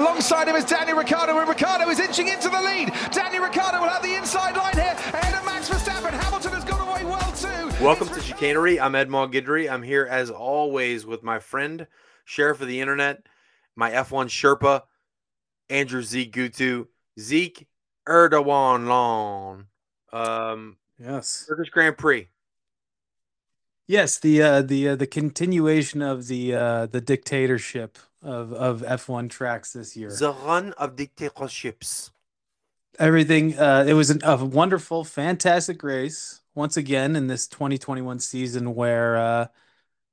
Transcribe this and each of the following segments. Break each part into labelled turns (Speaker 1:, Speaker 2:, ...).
Speaker 1: Alongside him is Daniel Ricciardo, and Ricciardo is inching into the lead. Daniel Ricciardo will have the inside line here ahead of Max Verstappen. Hamilton has gone away well too.
Speaker 2: Welcome to Chicanery. I'm Ed Gidry. I'm here as always with my friend, sheriff of the internet, my F1 Sherpa, Andrew Zeke Gutu, Zeke Erdogan Long. Um,
Speaker 3: yes,
Speaker 2: Turkish Grand Prix.
Speaker 3: Yes, the uh, the uh, the continuation of the uh, the dictatorship of of F1 tracks this year.
Speaker 2: The run of dictatorships.
Speaker 3: Everything. Uh, it was an, a wonderful, fantastic race once again in this 2021 season where uh,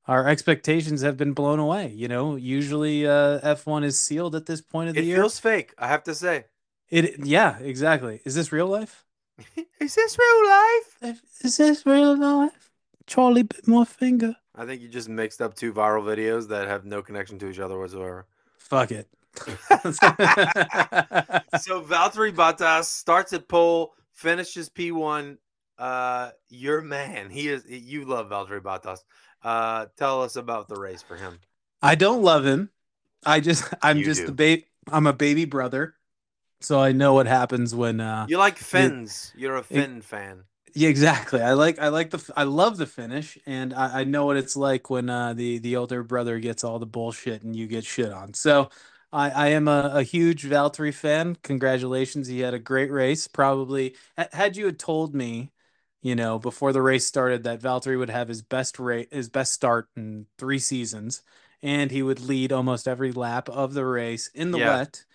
Speaker 3: our expectations have been blown away. You know, usually uh, F1 is sealed at this point of
Speaker 2: it
Speaker 3: the year.
Speaker 2: It feels fake. I have to say.
Speaker 3: It. Yeah, exactly. Is this real life?
Speaker 2: is this real life?
Speaker 3: Is this real life? Charlie bit my finger.
Speaker 2: I think you just mixed up two viral videos that have no connection to each other whatsoever.
Speaker 3: Fuck it.
Speaker 2: so Valtteri Bottas starts at pole, finishes P1. Uh, your man. He is. You love Valtteri Bottas. Uh, tell us about the race for him.
Speaker 3: I don't love him. I just. I'm
Speaker 2: You
Speaker 3: just
Speaker 2: do.
Speaker 3: the babe. I'm a baby brother, so I know what happens when. uh
Speaker 2: You like Finns. You're a Finn fan.
Speaker 3: Yeah, exactly. I like I like the I love the finish, and I, I know what it's like when uh, the the older brother gets all the bullshit and you get shit on. So I, I am a, a huge Valtteri fan. Congratulations, he had a great race. Probably had you had told me, you know, before the race started that Valtteri would have his best rate, his best start in three seasons, and he would lead almost every lap of the race in the
Speaker 2: Yeah.
Speaker 3: wet,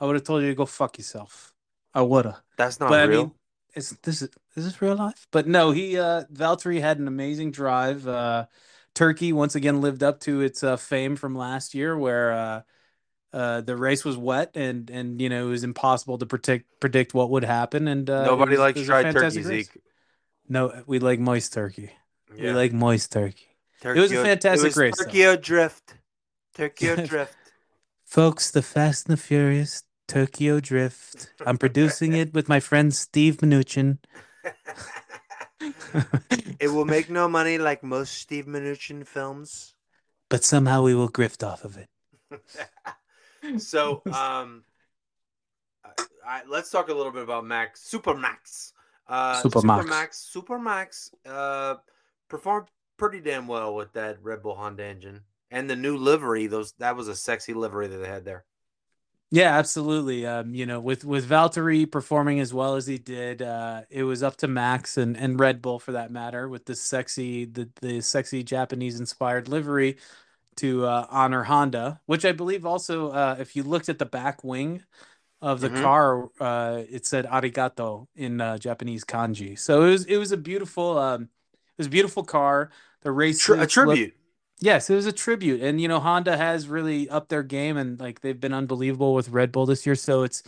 Speaker 3: I would have told you to go fuck yourself. I woulda
Speaker 2: That's not
Speaker 3: but
Speaker 2: real.
Speaker 3: I mean, is this is is this real life? But no, he uh Valtteri had an amazing drive. Uh Turkey once again lived up to its uh, fame from last year where uh uh the race was wet and and you know it was impossible to predict predict what would happen and uh,
Speaker 2: Nobody
Speaker 3: was-
Speaker 2: likes dried turkey,
Speaker 3: race.
Speaker 2: Zeke.
Speaker 3: No, we like moist turkey. We like moist turkey.
Speaker 2: Turkey
Speaker 3: was a fantastic
Speaker 2: it was
Speaker 3: race.
Speaker 2: Turkey drift. Turkey drift.
Speaker 3: Folks, the Fast and the Furious Tokyo Drift. I'm producing it with my friend Steve Mnuchin.
Speaker 2: it will make no money like most Steve Mnuchin films.
Speaker 3: but somehow we will grift off of it.
Speaker 2: so, um, I, let's talk a little bit about Max Super Max. Uh,
Speaker 3: Super Max.
Speaker 2: Max. Super Max. Uh, performed pretty damn well with that Red Bull Honda engine and the new livery. Those that was a sexy livery that they had there.
Speaker 3: Yeah, absolutely. Um, you know, with with Valtteri performing as well as he did, uh, it was up to Max and, and Red Bull for that matter with the sexy the the sexy Japanese inspired livery to uh, honor Honda, which I believe also uh, if you looked at the back wing of the
Speaker 2: Mhm.
Speaker 3: car, uh, it said arigato in uh, Japanese kanji. So it was it was a beautiful um, it was a beautiful car. The race
Speaker 2: Tri- a tribute.
Speaker 3: Yes, it was a tribute, and you know Honda has really upped their game, and like they've been unbelievable with Red Bull this year. So it's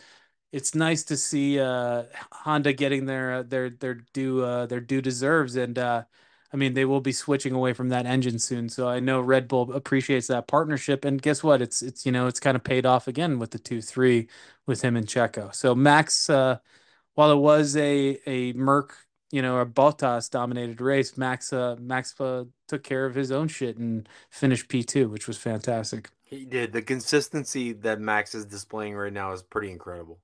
Speaker 3: it's nice to see uh, Honda getting their their their due uh, their due deserves, and uh, I mean they will be switching away from that engine soon. So I know Red Bull appreciates that partnership, and guess what? It's it's you know it's kind of paid off again with the two three with him and Checo. So Max, uh, while it was a a Merc you know, a Bottas dominated race, Max uh, Max uh, took care of his own shit and finished P2, which was fantastic.
Speaker 2: He did. The consistency that Max is displaying right now is pretty incredible.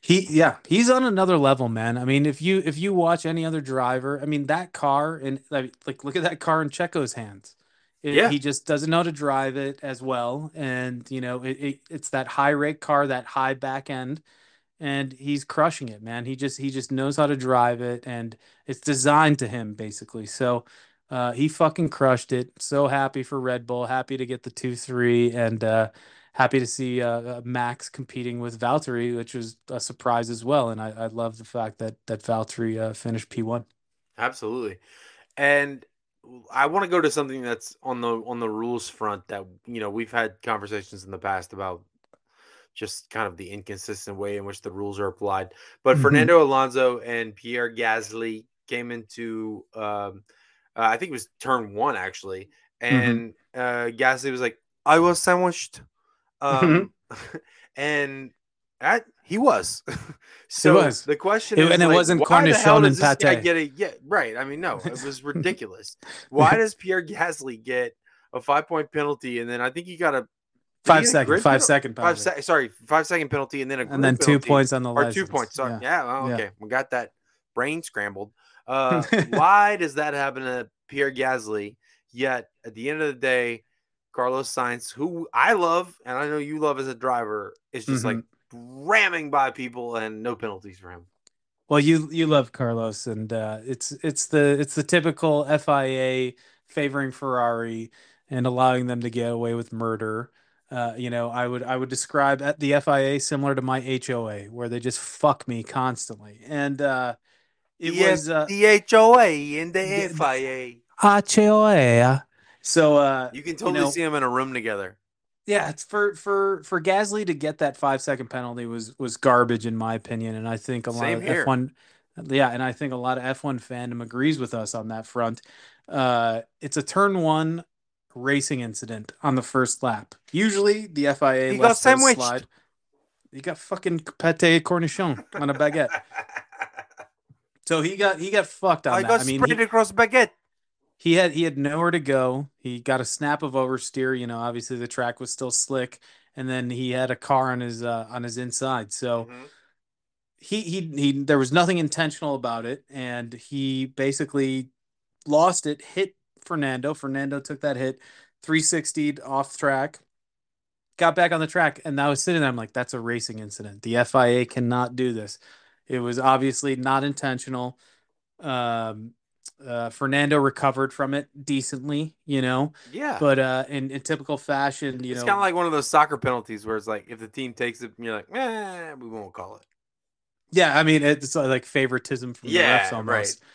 Speaker 3: He yeah, he's on another level, man. I mean, if you if you watch any other driver, I mean that car and like like, look at that car in Checo's hands. It-
Speaker 2: Yeah.
Speaker 3: He just doesn't know how to drive it as well, and you know it, it it's that high rate car, that high back end, and he's crushing it, man. He just he just knows how to drive it, and it's designed to him basically. So uh, he fucking crushed it. So happy for Red Bull. Happy to get the two three, and uh, happy to see uh, uh, Max competing with Valtteri, which was a surprise as well. And I, I love the fact that that Valtteri uh, finished P one.
Speaker 2: Absolutely. And I want to go to something that's on the on the rules front that you know we've had conversations in the past about just kind of the inconsistent way in which the rules are applied. But
Speaker 3: Mhm.
Speaker 2: Fernando Alonso and Pierre Gasly came into um uh, I think it was turn 1 actually and uh Gasly was like I was sandwiched um and that he was. so
Speaker 3: was.
Speaker 2: the question
Speaker 3: It-
Speaker 2: is,
Speaker 3: and it
Speaker 2: like,
Speaker 3: wasn't cornichon and
Speaker 2: this guy get a yeah right? I mean, no, it was ridiculous. why does Pierre Gasly get a five point penalty and then I think he got a
Speaker 3: Five second, five penalty? second
Speaker 2: penalty. Five se- sorry, five second penalty, and then a
Speaker 3: and then
Speaker 2: two
Speaker 3: points on the
Speaker 2: or two points. Sorry, yeah, yeah well, okay, yeah. we got that brain scrambled. Uh, why does that happen to Pierre Gasly? Yet at the end of the day, Carlos Sainz, who I love and I know you love as a driver, is just mm-hmm. like ramming by people and no penalties for him.
Speaker 3: Well, you you love Carlos, and uh, it's it's the it's the typical FIA favoring Ferrari and allowing them to get away with murder. Uh, you know, I would I would describe at the FIA similar to my HOA, where they just fuck me constantly, and uh,
Speaker 2: it was uh, the HOA and the, the FIA.
Speaker 3: HOA. So uh,
Speaker 2: you can totally you know, see them in a room together.
Speaker 3: Yeah, it's for for for Gasly to get that five second penalty was was garbage in my opinion, and I think a Same lot of F one, yeah, and I think a lot of F one fandom agrees with us on that front. Uh, it's a turn one racing incident on the first lap. Usually the FIA
Speaker 2: he got sandwiched. slide.
Speaker 3: He got fucking pate cornichon on a baguette. so he got he got fucked on
Speaker 2: I
Speaker 3: that.
Speaker 2: got I mean, sprayed he, across baguette
Speaker 3: he had he had nowhere to go. He got a snap of oversteer. You know, obviously the track was still slick, and then he had a car on his uh, on his inside. So mm-hmm. he he he there was nothing intentional about it, and he basically lost it. Hit Fernando. Fernando took that hit, 360 off track. Got back on the track, and I was sitting there. I'm like, that's a racing incident. The FIA cannot do this. It was obviously not intentional. Um, uh, Fernando recovered from it decently, you know.
Speaker 2: Yeah.
Speaker 3: But uh, in, in typical fashion, you
Speaker 2: it's
Speaker 3: know,
Speaker 2: it's kind of like one of those soccer penalties where it's like if the team takes it, you're like, eh, we won't call it.
Speaker 3: Yeah, I mean it's like favoritism from yeah, the refs almost. Right.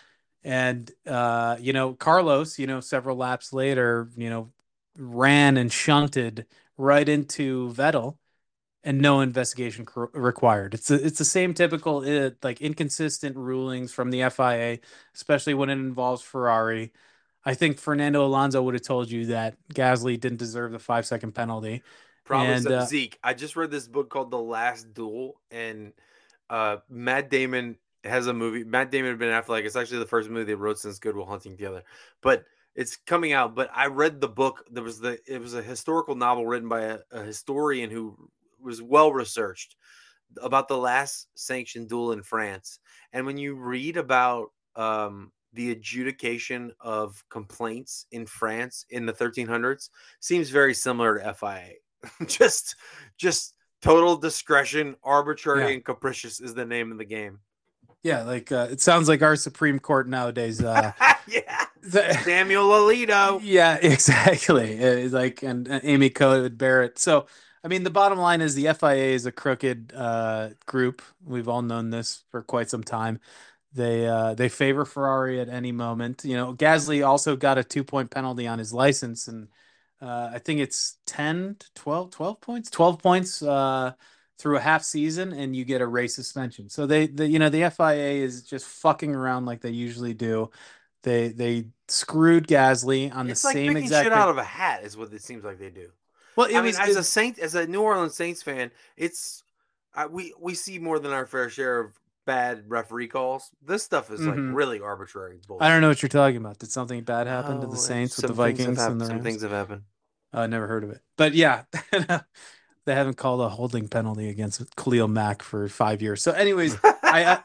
Speaker 3: And uh, you know, Carlos, you know, several laps later, you know, ran and shunted right into Vettel and no investigation required. It's a, it's the same typical uh, like inconsistent rulings from the FIA, especially when it involves Ferrari. I think Fernando Alonso would have told you that Gasly didn't deserve the five second penalty.
Speaker 2: Probably and, uh, Zeke. I just read this book called The Last Duel, and uh, Matt Damon has a movie. Matt Damon and Ben Affleck. It's actually the first movie they wrote since Good Will Hunting together, but it's coming out. But I read the book. There was the it was a historical novel written by a, a historian who was well researched about the last sanctioned duel in France. And when you read about um, the adjudication of complaints in France in the 1300s, seems very similar to FIA. just, just total discretion, arbitrary yeah. and capricious is the name of the game.
Speaker 3: Yeah, like uh, it sounds like our Supreme Court nowadays. Uh,
Speaker 2: yeah, Samuel Alito.
Speaker 3: Yeah, exactly. It's like and, and Amy Coney Barrett. So I mean, the bottom line is the FIA is a crooked uh, group. We've all known this for quite some time. They uh, they favor Ferrari at any moment. You know, Gasly also got a two point penalty on his license, and uh, I think it's 10 to 12, 12 points, 12 points uh, through a half season, and you get a race suspension. So they, the you know, the FIA is just fucking around like they usually do. They they screwed Gasly on
Speaker 2: it's
Speaker 3: the
Speaker 2: like
Speaker 3: same
Speaker 2: exact shit out of a hat is what it seems like they do. Well, I was, mean, as a Saint, as a New Orleans Saints fan, it's uh, we we see more than our fair share of bad referee calls. This stuff is mm-hmm. like really arbitrary.
Speaker 3: Bullshit. I don't know what you're talking about. Did something bad happen oh, to the Saints with the Vikings and the
Speaker 2: Rams? Some things have happened.
Speaker 3: I uh, never heard of it, but yeah, they haven't called a holding penalty against Khalil Mack for five years. So, anyways, I, I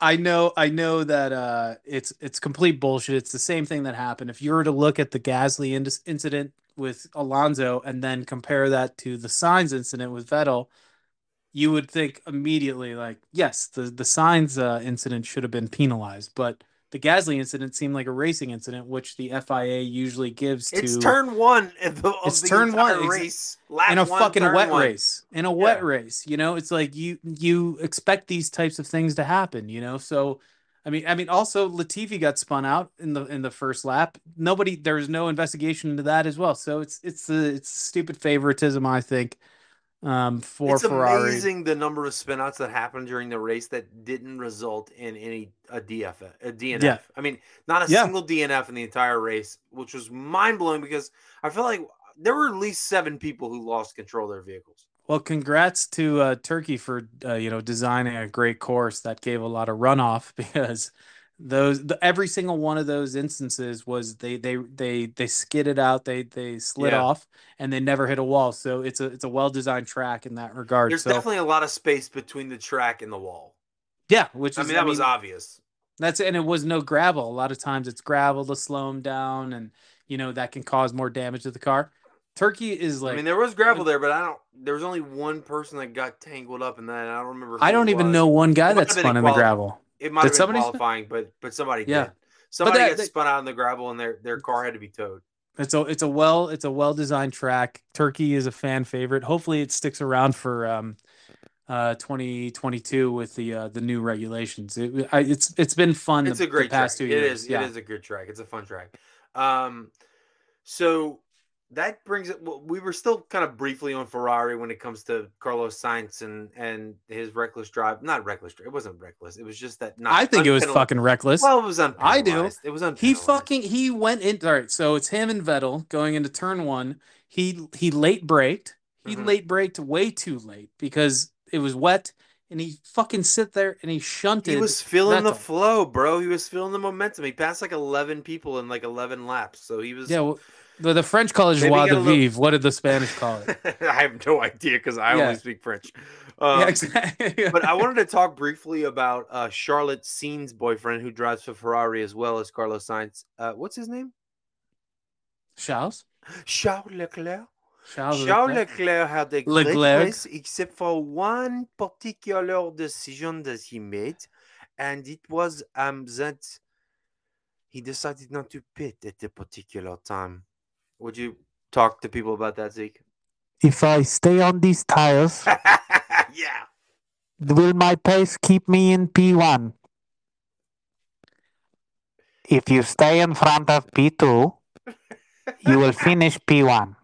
Speaker 3: I know I know that uh, it's it's complete bullshit. It's the same thing that happened. If you were to look at the Gasly in- incident with Alonso and then compare that to the Sainz incident with Vettel, you would think immediately like, yes, the the Sainz uh, incident should have been penalized, but the Gasly incident seemed like a racing incident, which the FIA usually gives to.
Speaker 2: It's turn one. The,
Speaker 3: it's turn one race in a one, fucking wet one. race. In a yeah. wet race, you know, it's like you you expect these types of things to happen, you know. So I mean, I mean, also Latifi got spun out in the in the first lap. Nobody, there was no investigation into that as well. So it's it's the it's stupid favoritism, I think, um, for it's Ferrari.
Speaker 2: amazing the number of spinouts that happened during the race that didn't result in any a DF a DNF. Yeah. I mean, not a yeah. single DNF in the entire race, which was mind blowing because I feel like there were at least seven people who lost control of their vehicles.
Speaker 3: Well, congrats to uh, Turkey for uh, you know designing a great course that gave a lot of runoff because those the, every single one of those instances was they they they they skidded out, they they slid
Speaker 2: Yeah.
Speaker 3: off, and they never hit a wall. So it's a it's a well designed track in that regard.
Speaker 2: There's
Speaker 3: so
Speaker 2: definitely a lot of space between the track and the wall.
Speaker 3: yeah, which
Speaker 2: I
Speaker 3: is
Speaker 2: mean, that was obvious.
Speaker 3: That's and it was no gravel. A lot of times it's gravel to slow them down, and you know that can cause more damage to the car. Turkey is like
Speaker 2: I mean, there was gravel there, but I don't. There was only one person that got tangled up in that. And I don't remember.
Speaker 3: I don't even
Speaker 2: was.
Speaker 3: know one guy
Speaker 2: It might
Speaker 3: that spun in the gravel.
Speaker 2: It might
Speaker 3: Did
Speaker 2: have been
Speaker 3: somebody spin?
Speaker 2: qualifying, but but somebody
Speaker 3: Yeah.
Speaker 2: did. Somebody
Speaker 3: that-
Speaker 2: got
Speaker 3: they-
Speaker 2: spun out in the gravel, and their their car had to be towed.
Speaker 3: It's a it's a well it's a well designed track. Turkey is a fan favorite. Hopefully, it sticks around for um, uh, 2022 with the uh, the new regulations. It, I, it's it's been fun.
Speaker 2: It's
Speaker 3: the,
Speaker 2: a great
Speaker 3: past
Speaker 2: track.
Speaker 3: two
Speaker 2: It
Speaker 3: years.
Speaker 2: is.
Speaker 3: Yeah.
Speaker 2: It is a good track. It's a fun track. Um, so that brings it. well, We were still kind of briefly on Ferrari when it comes to Carlos Sainz and and his reckless drive. Not reckless. It wasn't reckless. It was just that. Not
Speaker 3: I think it was fucking reckless.
Speaker 2: Well, it was unpenalized.
Speaker 3: I do.
Speaker 2: It was unpenalized.
Speaker 3: He fucking he went in. All right, so it's him and Vettel going into turn one. He he late braked. He
Speaker 2: Mhm.
Speaker 3: late braked way too late because it was wet, and he fucking sit there and he shunted.
Speaker 2: He was feeling the flow, bro. He was feeling the momentum. He passed like eleven people in like eleven laps. So he was.
Speaker 3: yeah. Well, the, the French call it joie de
Speaker 2: a little-
Speaker 3: vivre. What did the Spanish call it?
Speaker 2: I have no idea because I
Speaker 3: Yeah.
Speaker 2: only speak French. Um,
Speaker 3: yeah, exactly.
Speaker 2: but I wanted to talk briefly about uh, Charlotte Siné's boyfriend, who drives for Ferrari as well as Carlos Sainz. Uh, what's his name?
Speaker 3: Charles.
Speaker 2: Charles Leclerc.
Speaker 3: Charles.
Speaker 2: Charles
Speaker 3: Leclerc.
Speaker 2: Leclerc had a great
Speaker 3: Leclerc.
Speaker 2: race, except for one particular decision that he made, and it was um that he decided not to pit at a particular time. Would you talk to people about that, Zeke?
Speaker 4: If I stay on these tires,
Speaker 2: yeah.
Speaker 4: will my pace keep me in P1? If you stay in front of P2, you will finish P1.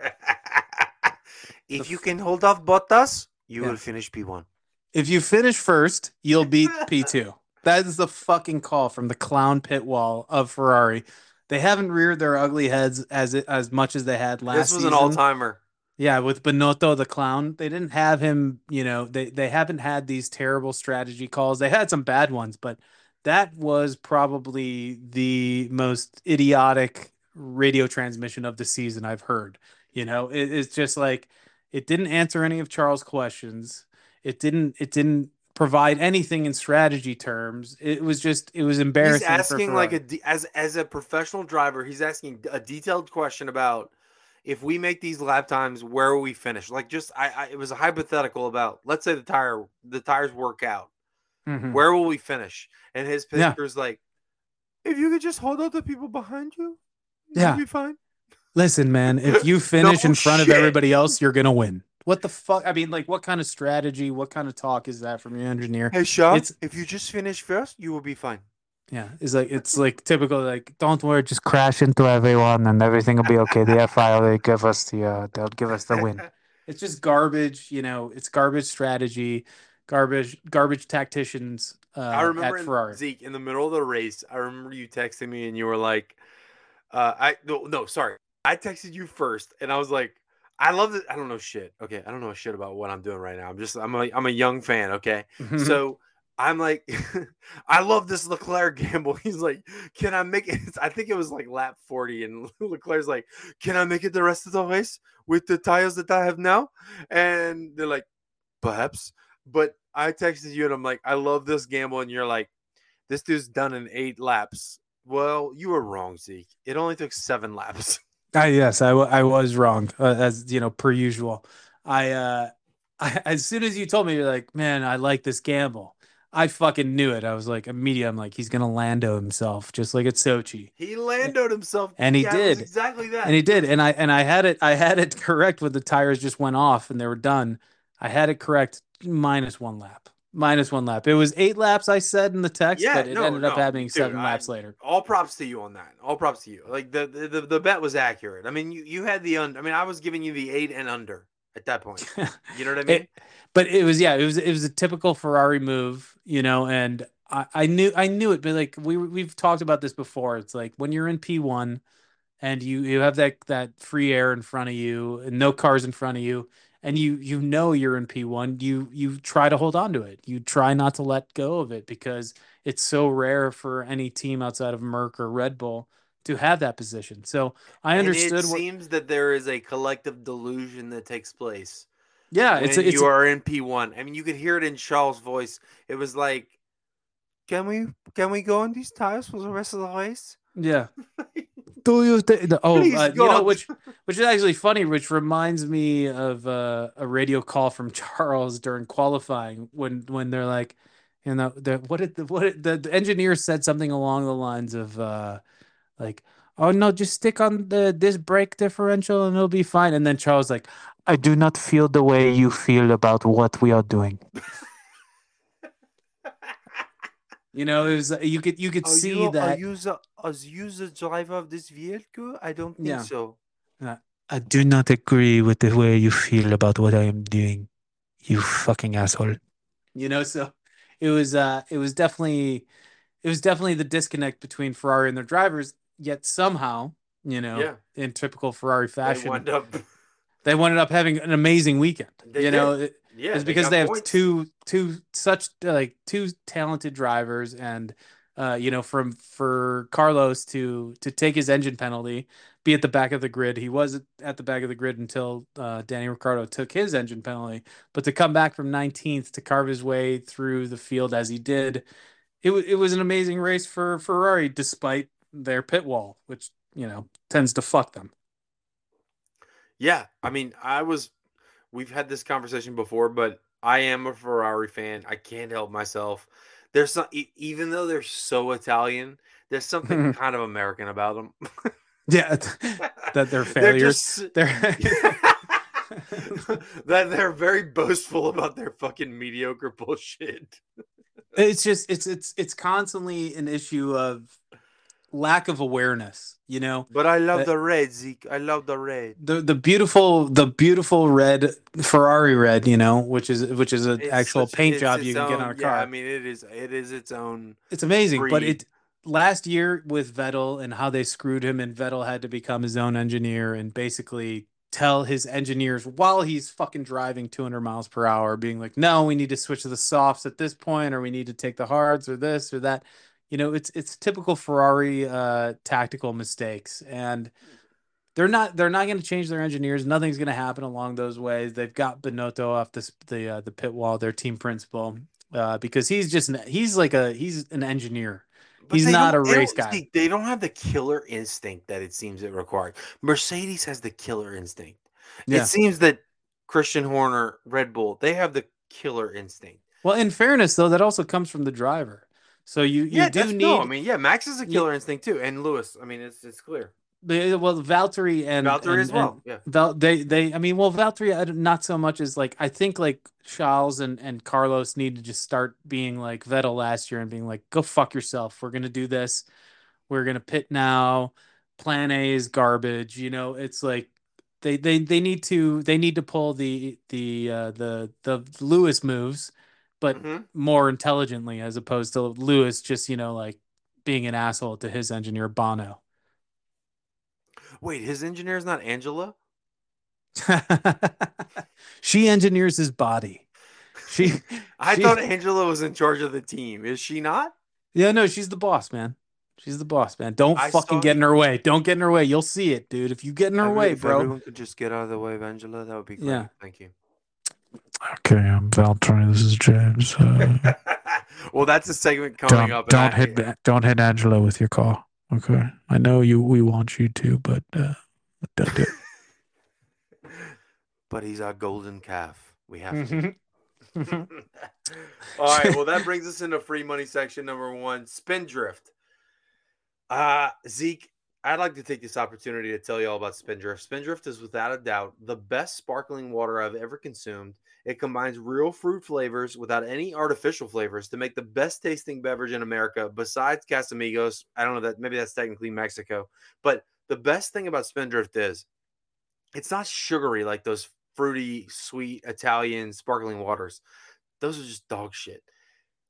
Speaker 2: if you can hold off Bottas, you
Speaker 3: Yeah.
Speaker 2: will finish P1.
Speaker 3: If you finish first, you'll beat P2. That is the fucking call from the clown pit wall of Ferrari. They haven't reared their ugly heads as as much as they had last
Speaker 2: This was
Speaker 3: season.
Speaker 2: an all timer.
Speaker 3: Yeah, with Binotto the clown, they didn't have him. You know, they they haven't had these terrible strategy calls. They had some bad ones, but that was probably the most idiotic radio transmission of the season I've heard. You know, it, it's just like it didn't answer any of Charles' questions. It didn't. It didn't provide anything in strategy terms. It was just. It was
Speaker 2: He's
Speaker 3: embarrassing. for
Speaker 2: asking like a de- as as a professional driver, he's asking a detailed question about if we make these lap times, where will we finish? Like just I, I it was a hypothetical about let's say the tire the tires work out.
Speaker 3: Mhm.
Speaker 2: Where will we finish? And his
Speaker 3: Yeah.
Speaker 2: pitcher's like, if you could just hold out the people behind you,
Speaker 3: Yeah.
Speaker 2: be fine.
Speaker 3: Listen, man, if you finish in front of everybody else, you're gonna win. What the fuck? I mean, like, what kind of strategy, what kind of talk is that from your engineer?
Speaker 2: Hey, Sean,
Speaker 3: It's-
Speaker 2: if you just finish first, you will be fine.
Speaker 3: Yeah, it's like it's like typical. Like, don't worry, just
Speaker 4: crash into everyone and everything will be okay. The FIA will give us the uh, they'll give us the win.
Speaker 3: it's just garbage. You know, it's garbage strategy, garbage, garbage tacticians. Uh,
Speaker 2: I remember
Speaker 3: at
Speaker 2: in- Zeke in the middle of the race. I remember you texting me and you were like, uh, "I no no sorry, I texted you first, and I was like, I love it. I don't know shit. Okay, I don't know shit about what I'm doing right now. I'm just I'm a I'm a young fan. Okay, mm-hmm. so I'm like, I love this Leclerc gamble. He's like, can I make it? I think it was like lap 40, and Leclerc's like, can I make it the rest of the race with the tires that I have now? And they're like, perhaps. But I texted you, and I'm like, I love this gamble, and you're like, this dude's done in eight laps. Well, you were wrong, Zeke. It only took seven laps.
Speaker 3: I, yes, I, I was wrong, uh, as you know, per usual. I, uh, I, as soon as you told me, you're like, man, I like this gamble. I fucking knew it. I was like, immediate. I'm like, he's gonna Lando himself, just like at Sochi,
Speaker 2: He landed himself,
Speaker 3: And he
Speaker 2: Yeah,
Speaker 3: did.
Speaker 2: exactly that.
Speaker 3: and he did. And I, and I had it, I had it correct when the tires just went off and they were done. I had it correct minus one lap, minus one lap. It was eight laps, I said in the text,
Speaker 2: Yeah,
Speaker 3: but it
Speaker 2: no,
Speaker 3: ended up
Speaker 2: no,
Speaker 3: happening
Speaker 2: dude,
Speaker 3: seven
Speaker 2: I-
Speaker 3: laps later.
Speaker 2: all props to you on that. All props to you. Like the the, the, the bet was accurate. I mean, you, you had the un- I mean, I was giving you the eight and under at that point. You know what I mean?
Speaker 3: It- but it was yeah, it was it was a typical Ferrari move, you know, and I, I knew I knew it, but like we we've talked about this before. It's like when you're in P one and you you have that that free air in front of you and no cars in front of you, and you you know you're in P1, you you try to hold on to it. You try not to let go of it because it's so rare for any team outside of Merc or Red Bull to have that position. So I understood.
Speaker 2: And it
Speaker 3: what,
Speaker 2: seems that there is a collective delusion that takes place.
Speaker 3: yeah, it's a, it's
Speaker 2: you
Speaker 3: a-
Speaker 2: are in P1. I mean, you could hear it in Charles' voice. It was like, "Can we can we go on these tires for the rest of the race?"
Speaker 3: Yeah. Do you think? Oh, uh, you know which which is actually funny. Which reminds me of uh, a radio call from Charles during qualifying when when they're like, you know, the what did the what did, the, the engineer said something along the lines of uh, like, oh no, just stick on the this brake differential and it'll be fine. And then Charles like,
Speaker 4: I do not feel the way you feel about what we are doing.
Speaker 3: you know, it was you could you could see that.
Speaker 2: you the are you the driver of this vehicle? I don't think
Speaker 3: Yeah.
Speaker 2: so.
Speaker 4: I do not agree with the way you feel about what I am doing. You fucking asshole.
Speaker 3: you know so it was uh it was definitely it was definitely the disconnect between ferrari and their drivers yet somehow you know
Speaker 2: Yeah.
Speaker 3: in typical ferrari
Speaker 2: They
Speaker 3: fashion
Speaker 2: up.
Speaker 3: they ended up having an amazing weekend
Speaker 2: They
Speaker 3: you know it-
Speaker 2: Yeah,
Speaker 3: it's because
Speaker 2: got
Speaker 3: they have
Speaker 2: points.
Speaker 3: two two such like two talented drivers and uh you know from for carlos to to take his engine penalty be at the back of the grid he was at the back of the grid until uh danny ricciardo took his engine penalty but to come back from 19th to carve his way through the field as he did it, wa it was an amazing race for ferrari despite their pit wall which you know tends to fuck them
Speaker 2: Yeah, I mean, I was. We've had this conversation before, but I am a Ferrari fan. I can't help myself. There's some, even though they're so Italian, there's something kind of American about them.
Speaker 3: yeah that they're failures
Speaker 2: just
Speaker 3: they're
Speaker 2: that they're very boastful about their fucking mediocre bullshit.
Speaker 3: it's just it's it's it's constantly an issue of lack of awareness you know
Speaker 2: But I love
Speaker 3: That-
Speaker 2: the red, Zeke. I love the red.
Speaker 3: the the beautiful the beautiful red ferrari red you know which is which is an
Speaker 2: It's
Speaker 3: actual
Speaker 2: such-
Speaker 3: paint job you can get on a
Speaker 2: own-
Speaker 3: car
Speaker 2: Yeah, I mean, it is. It is its own.
Speaker 3: it's amazing but it last year with vettel and how they screwed him and vettel had to become his own engineer and basically tell his engineers while he's fucking driving 200 miles per hour being like no we need to switch to the softs at this point or we need to take the hards or this or that you know it's it's typical ferrari uh tactical mistakes and they're not they're not going to change their engineers nothing's going to happen along those ways they've got Binotto off this the uh, the pit wall their team principal uh because he's just an, he's like a he's an engineer
Speaker 2: But
Speaker 3: He's not a race guy.
Speaker 2: see, They don't have the killer instinct that it seems it required. Mercedes has the killer instinct.
Speaker 3: Yeah.
Speaker 2: It seems that Christian Horner, Red Bull, they have the killer instinct.
Speaker 3: Well, in fairness, though, that also comes from the driver. So you you
Speaker 2: yeah,
Speaker 3: do need
Speaker 2: no, I mean, yeah, Max is a killer instinct too, and Lewis. I mean, it's it's clear.
Speaker 3: the- well Valtteri and
Speaker 2: Valtteri
Speaker 3: and-
Speaker 2: as well. yeah,
Speaker 3: Val, they they I mean, well, Valtteri not so much as like I think like Charles and and Carlos need to just start being like Vettel last year and being like, go fuck yourself. We're gonna do this. We're gonna pit now. Plan A is garbage. You know, it's like they they they need to they need to pull the the uh, the the Lewis moves, but
Speaker 2: Mhm.
Speaker 3: more intelligently as opposed to Lewis just you know like being an asshole to his engineer Bono.
Speaker 2: Wait, his engineer is not Angela.
Speaker 3: she engineers his body. She,
Speaker 2: I
Speaker 3: she-
Speaker 2: thought Angela was in charge of the team. Is she not?
Speaker 3: yeah, no, she's the boss, man. She's the boss, man. Don't
Speaker 2: I
Speaker 3: fucking get in her way. Don't get in her way. You'll see it, dude. If you get in her
Speaker 2: Every-
Speaker 3: way,
Speaker 2: if
Speaker 3: bro.
Speaker 2: Everyone could just get out of the way of Angela. That would be great.
Speaker 3: Yeah.
Speaker 2: Thank you.
Speaker 4: Okay, I'm Valtteri. This is James. Uh,
Speaker 2: well, that's a segment coming
Speaker 4: don't
Speaker 2: up.
Speaker 4: don't
Speaker 2: I-
Speaker 4: hit don't hit Angela with your call. Okay, I know you. We want you to, but uh, don't do it.
Speaker 2: but he's our golden calf. We have to. All right. Well, that brings us into free money section number one Spindrift. Uh, Zeke, I'd like to take this opportunity to tell you all about Spindrift. Spindrift is without a doubt the best sparkling water I've ever consumed. It combines real fruit flavors without any artificial flavors to make the best tasting beverage in America besides Casamigos. I don't know that maybe that's technically Mexico, but the best thing about Spindrift is it's not sugary like those fruity, sweet Italian sparkling waters. Those are just dog shit.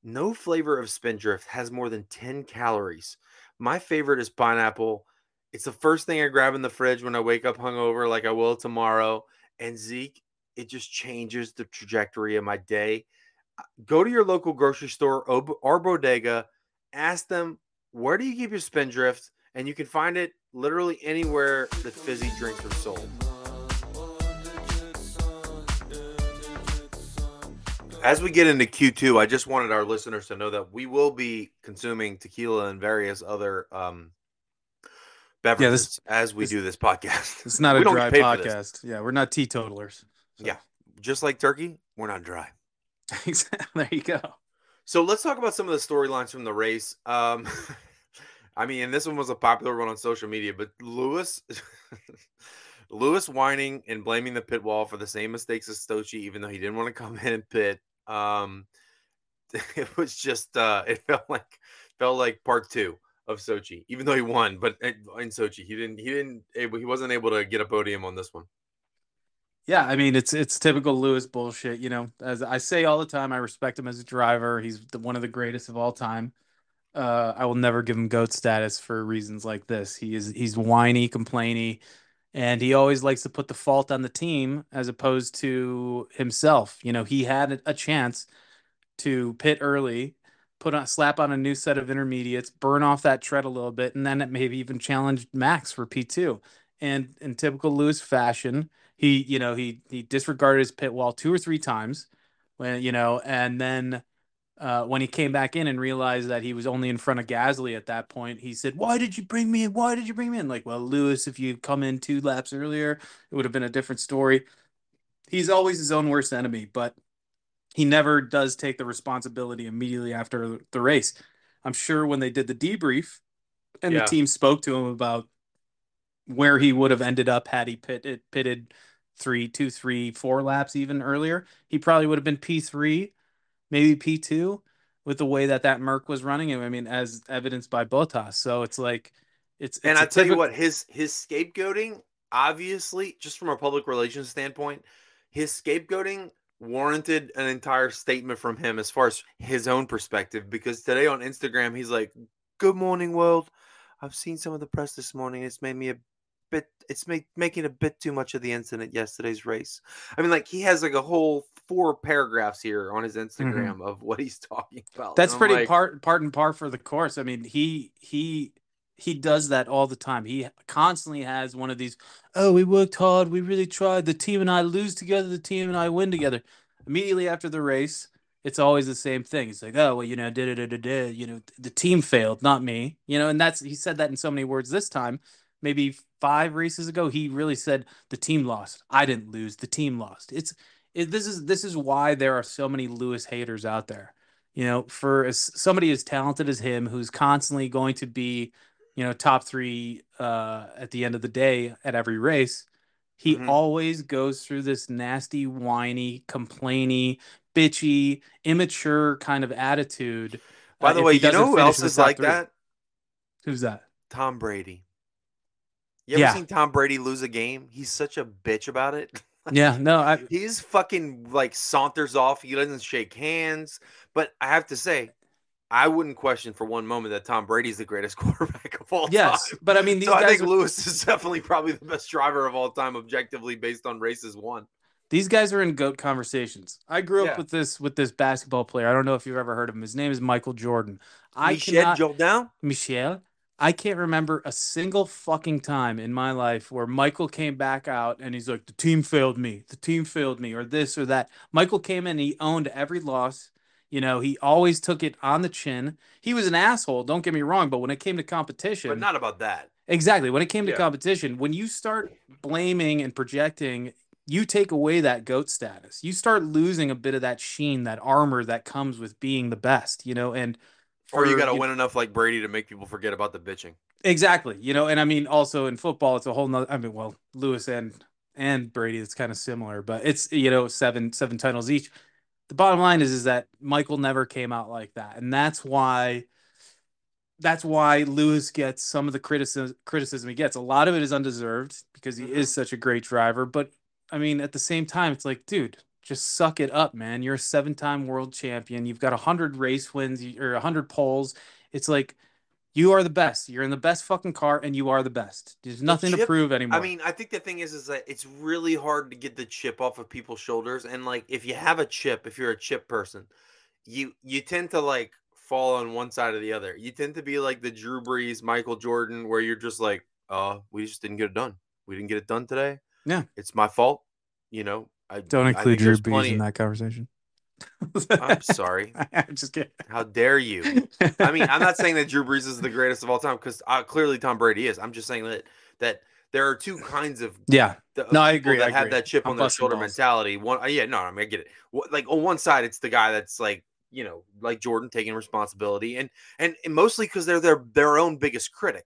Speaker 2: No flavor of Spindrift has more than 10 calories. My favorite is pineapple. It's the first thing I grab in the fridge when I wake up hungover, like I will tomorrow. And Zeke, it just changes the trajectory of my day. Uh, Go to your local grocery store or bodega, ask them where do you keep your spindrift, and you can find it literally anywhere that fizzy drinks are sold. As we get into Q2, I just wanted our listeners to know that we will be consuming tequila and various other um, beverages as we
Speaker 3: this-
Speaker 2: do this podcast.
Speaker 3: It's not a dry
Speaker 2: get paid for this.
Speaker 3: podcast. Yeah, we're not teetotalers. So-
Speaker 2: Yeah. Just like turkey, we're not dry.
Speaker 3: there you go.
Speaker 2: So let's talk about some of the storylines from the race. Um, I mean, and this one was a popular one on social media, but Lewis, Lewis whining and blaming the pit wall for the same mistakes as Sochi, even though he didn't want to come in and pit. Um, it was just, uh, it felt like felt like part two of Sochi, even though he won, but in in Sochi he didn't, he didn't, able, he wasn't able to get a podium on this one.
Speaker 3: Yeah, I mean it's it's typical Lewis bullshit. You know, as I say all the time, I respect him as a driver. He's the, one of the greatest of all time. Uh, I will never give him goat status for reasons like this. He is he's whiny, complainy, and he always likes to put the fault on the team as opposed to himself. You know, he had a chance to pit early, put on slap on a new set of intermediates, burn off that tread a little bit, and then it maybe even challenged Max for P two. And in typical Lewis fashion, he you know he he disregarded his pit wall two or three times when you know and then uh, when he came back in and realized that he was only in front of Gasly at that point, he said, "Why did you bring me in? Why did you bring me in?" Like, well, Lewis, if you'd come in two laps earlier, it would have been a different story. He's always his own worst enemy, but he never does take the responsibility immediately after the race. I'm sure when they did the debrief and
Speaker 2: Yeah.
Speaker 3: the team spoke to him about where he would have ended up had he pitted pitted three, two, three, four laps even earlier, he probably would have been P three, maybe P two, with the way that that Merc was running. I mean, as evidenced by Bottas. So it's like it's
Speaker 2: And
Speaker 3: it's
Speaker 2: I tell you what, his his scapegoating, obviously, just from a public relations standpoint, his scapegoating warranted an entire statement from him as far as his own perspective. Because today on Instagram, he's like, "Good morning, world. I've seen some of the press this morning. It's made me a. It's make, making a bit too much of the incident yesterday's race. I mean, like he has like a whole four paragraphs here on his Instagram of what he's talking about.
Speaker 3: Mm-hmm. That's pretty
Speaker 2: like,
Speaker 3: part part and par for the course. I mean, he he he does that all the time. He constantly has one of these, oh, we worked hard, we really tried. The team and I lose together, the team and I win together. Immediately after the race, it's always the same thing. It's like, oh, well, you know, da da da da da, you know, the team failed, not me. You know, and that's he said that in so many words this time. Maybe five races ago, he really said the team lost. I didn't lose, the team lost. It's it, this is this is why there are so many Lewis haters out there you know, for as somebody as talented as him, who's constantly going to be, you know, top three uh, at the end of the day at every race, he
Speaker 2: Mhm.
Speaker 3: always goes through this nasty, whiny, complainy, bitchy, immature kind of attitude.
Speaker 2: By
Speaker 3: uh,
Speaker 2: the
Speaker 3: if
Speaker 2: way, you know who else is like
Speaker 3: three.
Speaker 2: that?
Speaker 3: Who's that?
Speaker 2: Tom Brady. You ever
Speaker 3: Yeah.
Speaker 2: seen Tom Brady lose a game? He's such a bitch about it.
Speaker 3: Yeah, no, I
Speaker 2: He's fucking like saunters off. He doesn't shake hands. But I have to say, I wouldn't question for one moment that Tom Brady's the greatest quarterback of all
Speaker 3: yes,
Speaker 2: time.
Speaker 3: but I mean these
Speaker 2: So I think
Speaker 3: are,
Speaker 2: Lewis is definitely probably the best driver of all time, objectively based on races won.
Speaker 3: these guys are in goat conversations. I grew up
Speaker 2: Yeah.
Speaker 3: with this with this basketball player. I don't know if you've ever heard of him. His name is Michael Jordan. I
Speaker 2: Michel
Speaker 3: cannot
Speaker 2: Jordan.
Speaker 3: Michelle, I can't remember a single fucking time in my life where Michael came back out and he's like, the team failed me, the team failed me, or this or that. Michael came in and he owned every loss. You know, he always took it on the chin. He was an asshole, don't get me wrong, but when it came to competition,
Speaker 2: But not about that.
Speaker 3: exactly, when it came to
Speaker 2: Yeah.
Speaker 3: competition, when you start blaming and projecting, you take away that goat status. You start losing a bit of that sheen, that armor that comes with being the best, you know, and
Speaker 2: Or you got to
Speaker 3: know,
Speaker 2: win enough like Brady to make people forget about the bitching.
Speaker 3: Exactly. You know, and I mean also in football it's a whole nother I mean, well, Lewis and and Brady it's kind of similar, but it's you know, seven seven titles each. The bottom line is is that Michael never came out like that. And that's why that's why Lewis gets some of the criticism criticism he gets. A lot of it is undeserved because he
Speaker 2: Mhm.
Speaker 3: is such a great driver, but I mean at the same time it's like, dude, just suck it up, man. You're a seven-time world champion. You've got 100 race wins or 100 poles. It's like You are the best. You're in the best fucking car, and you are the best. There's nothing to
Speaker 2: chip-
Speaker 3: prove anymore.
Speaker 2: I mean, I think the thing is, is that it's really hard to get the chip off of people's shoulders, and like if you have a chip, if you're a chip person, you you tend to like fall on one side or the other. You tend to be like the Drew Brees, Michael Jordan, where you're just like, uh, we just didn't get it done. We didn't get it done today.
Speaker 3: Yeah.
Speaker 2: it's my fault. You know, I
Speaker 3: don't include Drew
Speaker 2: there's
Speaker 3: Brees
Speaker 2: plenty-
Speaker 3: in that conversation.
Speaker 2: I'm sorry.
Speaker 3: I'm just kidding.
Speaker 2: How dare you? I mean, I'm not saying that Drew Brees is the greatest of all time because uh, clearly Tom Brady is. I'm just saying that that there are two kinds of
Speaker 3: yeah,
Speaker 2: the,
Speaker 3: No, I agree,
Speaker 2: That
Speaker 3: I
Speaker 2: have
Speaker 3: agree.
Speaker 2: that chip
Speaker 3: I'm
Speaker 2: on their shoulder
Speaker 3: balls.
Speaker 2: mentality. One, uh, yeah, no, I mean, I get it. What, like on one side, it's the guy that's like, you know, like Jordan taking responsibility, and and, and mostly because they're their their own biggest critic.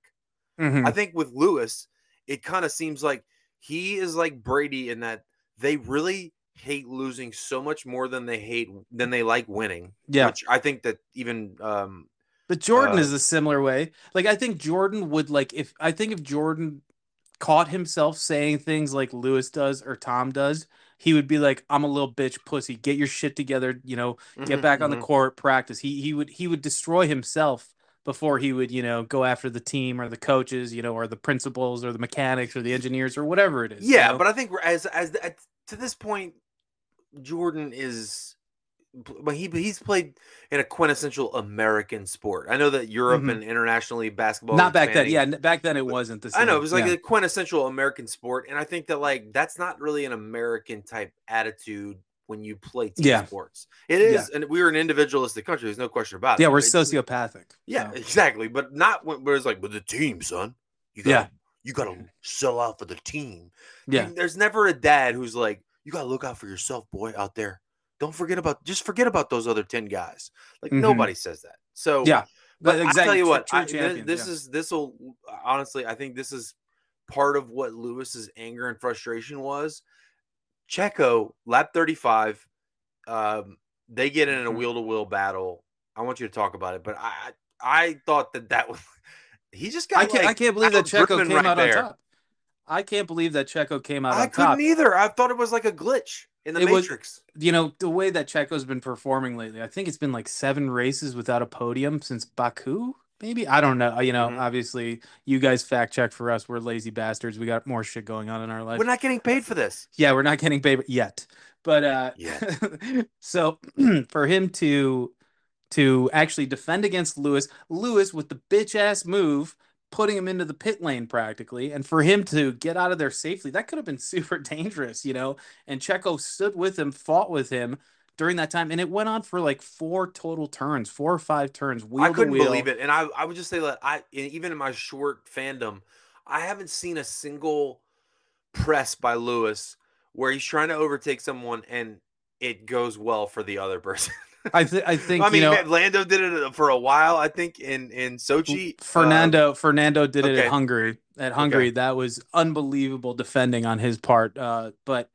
Speaker 3: Mhm.
Speaker 2: I think with Lewis, it kind of seems like he is like Brady in that they really hate losing so much more than they hate than they like winning.
Speaker 3: yeah.
Speaker 2: which I think that even um
Speaker 3: But Jordan
Speaker 2: Uh,
Speaker 3: is a similar way. Like I think Jordan would like if I think if Jordan caught himself saying things like Lewis does or Tom does, he would be like, "I'm a little bitch pussy. Get your shit together. You know, get
Speaker 2: mhm,
Speaker 3: back on the
Speaker 2: mhm.
Speaker 3: court, practice." He he would he would destroy himself before he would you know go after the team or the coaches, you know, or the principals or the mechanics or the engineers or whatever it is. you
Speaker 2: Yeah,
Speaker 3: know?
Speaker 2: but I think as as to this point, Jordan is, but he he's played in a quintessential American sport. I know that Europe
Speaker 3: Mhm.
Speaker 2: and internationally basketball,
Speaker 3: not back then. Yeah, back then it
Speaker 2: but
Speaker 3: wasn't the same.
Speaker 2: I know it was like
Speaker 3: Yeah.
Speaker 2: a quintessential American sport, and I think that like that's not really an American type attitude when you play team
Speaker 3: Yeah.
Speaker 2: sports. It is, and we're an individualistic country. There's no question about it.
Speaker 3: yeah, we're
Speaker 2: It's-
Speaker 3: sociopathic.
Speaker 2: Yeah,
Speaker 3: so.
Speaker 2: exactly. But not when where it's like with the team, son. You gotta,
Speaker 3: Yeah.
Speaker 2: You gotta sell out for the team.
Speaker 3: Yeah.
Speaker 2: And there's never a dad who's like, you gotta look out for yourself, boy, out there. Don't forget about just forget about those other 10 guys. Like
Speaker 3: Mhm.
Speaker 2: nobody says that. So
Speaker 3: Yeah,
Speaker 2: but
Speaker 3: but
Speaker 2: I
Speaker 3: exactly.
Speaker 2: tell you what, I, thi-
Speaker 3: champions,
Speaker 2: this
Speaker 3: yeah.
Speaker 2: is this will honestly, I think this is part of what Lewis's anger and frustration was. Checo, lap 35, um, they get in a wheel to wheel battle. I want you to talk about it, but I I I thought that that was he just got.
Speaker 3: I can't. I can't believe that Checo came
Speaker 2: right
Speaker 3: out
Speaker 2: there.
Speaker 3: on top. I can't believe that Checo came out
Speaker 2: I
Speaker 3: on
Speaker 2: couldn't
Speaker 3: top.
Speaker 2: either. I thought it was like a glitch in the
Speaker 3: It was-
Speaker 2: Matrix.
Speaker 3: You know the way that Checo's been performing lately. I think it's been like seven races without a podium since Baku. Maybe I don't know. You know,
Speaker 2: Mhm.
Speaker 3: obviously you guys fact check for us. We're lazy bastards. We got more shit going on in our life.
Speaker 2: We're not getting paid for this.
Speaker 3: yeah, we're not getting paid yet. But uh
Speaker 2: Yet.
Speaker 3: so for him to to actually defend against Lewis, Lewis with the bitch ass move, putting him into the pit lane practically, and for him to get out of there safely, that could have been super dangerous, you know. And Checo stood with him, fought with him during that time, and it went on for like four total turns, four or five turns, wheel
Speaker 2: I couldn't
Speaker 3: wheel.
Speaker 2: believe it, and I I would just say that I even in my short fandom, I haven't seen a single press by Lewis where he's trying to overtake someone and it goes well for the other person.
Speaker 3: I, th- I think
Speaker 2: I mean,
Speaker 3: you know
Speaker 2: Lando did it for a while. I think in in Sochi, uh,
Speaker 3: Fernando Fernando did it at Hungary. At Hungary, that was unbelievable defending on his part. Uh, but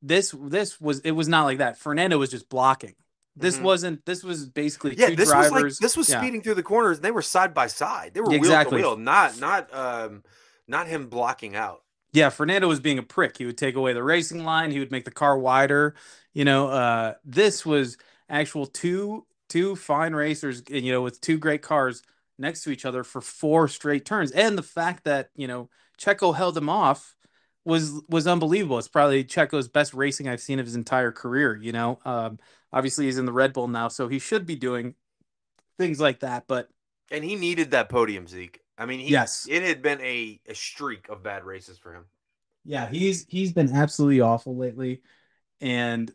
Speaker 3: this this was it was not like that. Fernando was just blocking. This
Speaker 2: Mhm.
Speaker 3: wasn't. This was basically
Speaker 2: yeah,
Speaker 3: two
Speaker 2: this
Speaker 3: drivers.
Speaker 2: was like this was
Speaker 3: yeah.
Speaker 2: speeding through the corners. and They were side by side. They were
Speaker 3: Exactly.
Speaker 2: wheel to wheel, not not um not him blocking out.
Speaker 3: Yeah, Fernando was being a prick. He would take away the racing line. He would make the car wider. You know, uh, this was actual two two fine racers. You know, with two great cars next to each other for four straight turns, and the fact that you know Checo held him off was was unbelievable. It's probably Checo's best racing I've seen of his entire career. You know, um, obviously he's in the Red Bull now, so he should be doing things like that. But
Speaker 2: And he needed that podium, Zeke. I mean, he,
Speaker 3: Yes.
Speaker 2: it had been a, a streak of bad races for him.
Speaker 3: Yeah, he's he's been absolutely awful lately, and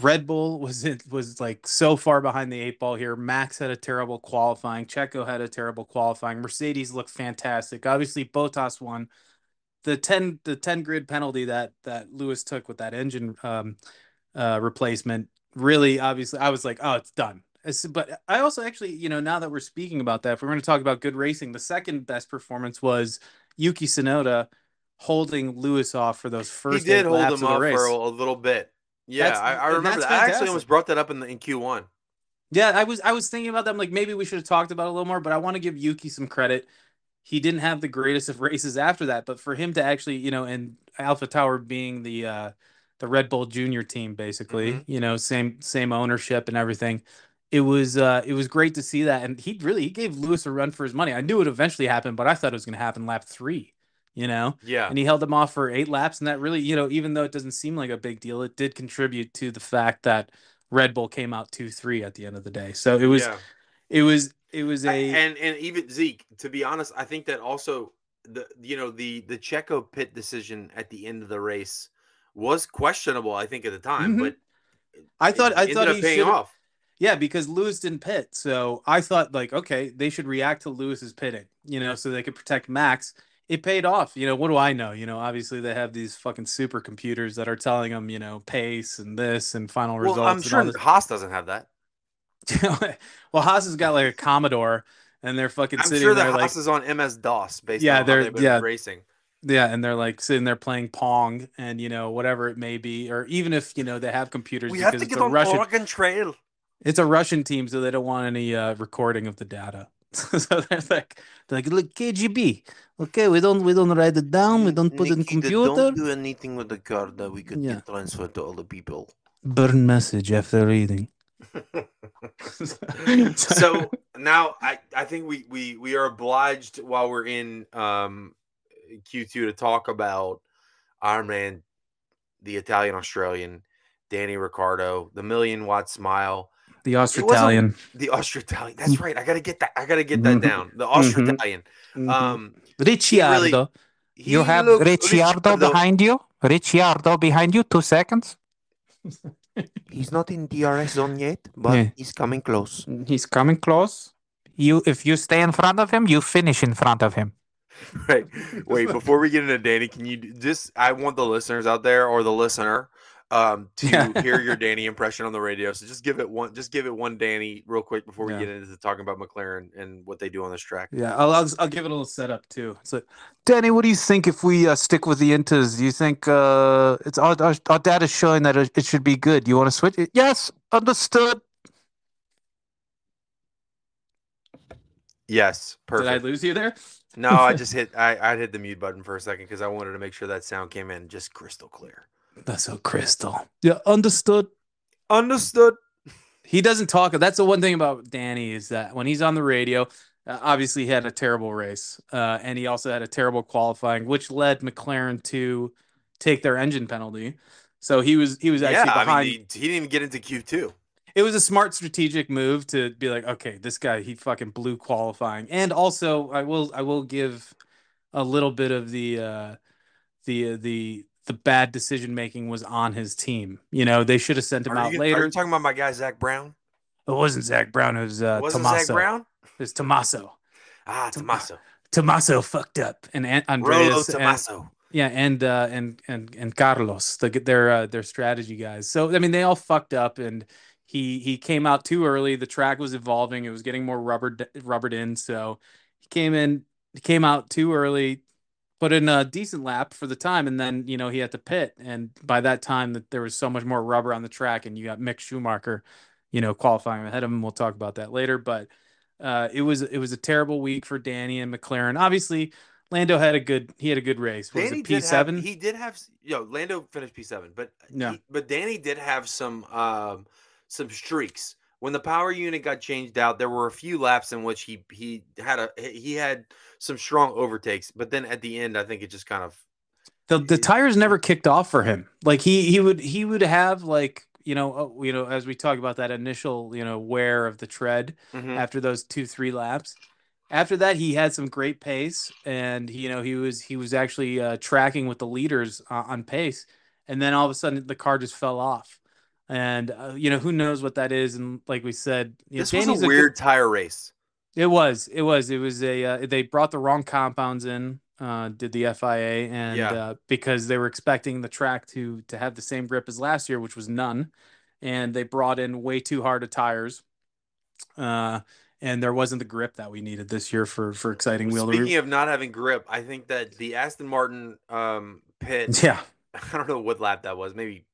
Speaker 3: Red Bull was it was like so far behind the eight ball here. Max had a terrible qualifying. Checo had a terrible qualifying. Mercedes looked fantastic. Obviously, Bottas won. The ten the ten grid penalty that that Lewis took with that engine um, uh, replacement really obviously I was like, oh, it's done. It's- but I also actually, you know, now that we're speaking about that, if we're going to talk about good racing, the second best performance was Yuki Tsunoda holding Lewis off for those first.
Speaker 2: he did hold him
Speaker 3: of the
Speaker 2: up
Speaker 3: race.
Speaker 2: for a little bit. Yeah, I, I remember that. I actually almost brought that up in the in Q1.
Speaker 3: Yeah, I was I was thinking about that. I'm like, maybe we should have talked about it a little more, but I want to give Yuki some credit. He didn't have the greatest of races after that, but for him to actually, you know, and AlphaTauri being the uh the Red Bull Junior team, basically,
Speaker 2: Mhm.
Speaker 3: you know, same same ownership and everything. it was uh it was great to see that and he really he gave lewis a run for his money i knew it eventually happened but i thought it was going to happen lap three you know
Speaker 2: Yeah.
Speaker 3: and he held them off for eight laps and that really you know even though it doesn't seem like a big deal it did contribute to the fact that red bull came out 2-3 at the end of the day so it was
Speaker 2: yeah.
Speaker 3: it was it was a
Speaker 2: and and even Zeke, to be honest, I think that also the you know the the Checo pit decision at the end of the race was questionable. I think at the time,
Speaker 3: Mhm.
Speaker 2: but
Speaker 3: i thought i thought he
Speaker 2: paying off.
Speaker 3: Yeah, because Lewis didn't pit. So I thought like, okay, they should react to Lewis's pitting, you know, so they could protect Max. It paid off. You know, what do I know? You know, obviously they have these fucking supercomputers that are telling them, you know, pace and this and final
Speaker 2: Well,
Speaker 3: results.
Speaker 2: I'm
Speaker 3: and
Speaker 2: sure
Speaker 3: all this.
Speaker 2: Haas doesn't have that.
Speaker 3: well, Haas has got like a Commodore and they're fucking
Speaker 2: I'm
Speaker 3: sitting
Speaker 2: sure
Speaker 3: there
Speaker 2: that
Speaker 3: like
Speaker 2: Haas is on MS DOS based
Speaker 3: Yeah, they're-
Speaker 2: they've been
Speaker 3: yeah.
Speaker 2: racing.
Speaker 3: Yeah, and they're like sitting there playing Pong and you know, whatever it may be, or even if you know they have computers
Speaker 2: We have
Speaker 3: because
Speaker 2: to
Speaker 3: it's
Speaker 2: get
Speaker 3: a
Speaker 2: on
Speaker 3: Russian
Speaker 2: Oregon Trail.
Speaker 3: it's a Russian team, so they don't want any uh, recording of the data. so they're like, they're like, look, KGB. Okay, we don't we don't write it down. We don't put it in computer.
Speaker 5: Don't do anything with the card that we could
Speaker 3: Yeah.
Speaker 5: get transferred to other people.
Speaker 3: Burn message after reading.
Speaker 2: so now I, I think we, we we are obliged while we're in um Q2 to talk about Iron Man, the Italian Australian, Danny Ricciardo, the million watt smile,
Speaker 3: the Austro-Italian.
Speaker 2: the Austro-Italian. That's right. I gotta get that. I gotta get that down. The Australian.
Speaker 3: Mm-hmm.
Speaker 2: Um,
Speaker 3: Ricciardo.
Speaker 2: he
Speaker 4: You have
Speaker 2: looked-
Speaker 4: Ricciardo behind you. Ricciardo behind you. Two seconds.
Speaker 5: He's not in DRS zone yet, but
Speaker 4: Yeah.
Speaker 5: he's coming close.
Speaker 4: He's coming close. You, if you stay in front of him, you finish in front of him.
Speaker 2: Right. Wait, before we get into Danny, can you just I want the listeners out there or the listener um to hear your Danny impression on the radio. So just give it one just give it one Danny real quick before we
Speaker 3: Yeah.
Speaker 2: get into talking about McLaren and what they do on this track.
Speaker 3: Yeah, I'll, I'll I'll give it a little setup too. Like
Speaker 4: Danny, what do you think if we uh, stick with the Inters? Do you think uh, it's our, our, our data showing that it, should be good? Do you want to switch it? Yes, understood.
Speaker 2: Yes,
Speaker 3: did I lose you there?
Speaker 2: no, I just hit I I hit the mute button for a second because I wanted to make sure that sound came in just crystal clear.
Speaker 3: That's so crystal. Yeah, understood.
Speaker 2: Understood.
Speaker 3: He doesn't talk. That's the one thing about Danny is that when he's on the radio, uh, obviously he had a terrible race, uh, and he also had a terrible qualifying, which led McLaren to take their engine penalty. So he was he was actually
Speaker 2: Yeah,
Speaker 3: behind.
Speaker 2: I mean he, he didn't even get into Q two.
Speaker 3: it was a smart strategic move to be like, okay, this guy he fucking blew qualifying, and also I will I will give a little bit of the uh, the the the bad decision making was on his team. You know, they should have sent him
Speaker 2: Are
Speaker 3: out
Speaker 2: you,
Speaker 3: later.
Speaker 2: are you talking about my guy Zak Brown?
Speaker 3: It wasn't Zak Brown. It was uh,
Speaker 2: Was it
Speaker 3: Tommaso.
Speaker 2: Zak Brown?
Speaker 3: It was Tommaso.
Speaker 2: Ah,
Speaker 3: Tom-
Speaker 2: Tommaso.
Speaker 3: Tommaso fucked up, and An-
Speaker 2: Rolo
Speaker 3: Andreas, and,
Speaker 2: Tommaso.
Speaker 3: yeah, and uh, and and and Carlos, the, their uh, their strategy guys. So I mean, they all fucked up, and he he came out too early. The track was evolving; it was getting more rubber rubbered in. So he came in, he came out too early, put in a decent lap for the time, and then you know he had to pit. And by that time, that there was so much more rubber on the track, and you got Mick Schumacher, you know, qualifying ahead of him. We'll talk about that later, but. Uh, it was it was a terrible week for Danny and McLaren. Obviously, Lando had a good he had a good race. Was
Speaker 2: Danny
Speaker 3: it
Speaker 2: did
Speaker 3: P
Speaker 2: have,
Speaker 3: seven?
Speaker 2: he did have yo Lando finished P seven, but
Speaker 3: no,
Speaker 2: he- but Danny did have some um some streaks. When the power unit got changed out, there were a few laps in which he he had a he had some strong overtakes, but then at the end, I think it just kind of
Speaker 3: the the tires never kicked off for him. Like he he would he would have like you know uh, you know as we talk about that initial you know wear of the tread
Speaker 2: Mhm.
Speaker 3: after those two three laps. After that, he had some great pace, and you know he was he was actually uh, tracking with the leaders uh, on pace, and then all of a sudden the car just fell off, and uh, you know who knows what that is, and like we said, you know,
Speaker 2: this was
Speaker 3: Danny's
Speaker 2: a
Speaker 3: good-
Speaker 2: weird tire race.
Speaker 3: It was. It was. It was a. Uh, they brought the wrong compounds in. Uh, did the FIA and
Speaker 2: Yeah.
Speaker 3: uh, because they were expecting the track to to have the same grip as last year, which was none, and they brought in way too hard of tires. Uh, and there wasn't the grip that we needed this year for for exciting wheel. to
Speaker 2: Speaking of not having grip, I think that the Aston Martin um pit,
Speaker 3: yeah,
Speaker 2: I don't know what lap that was, maybe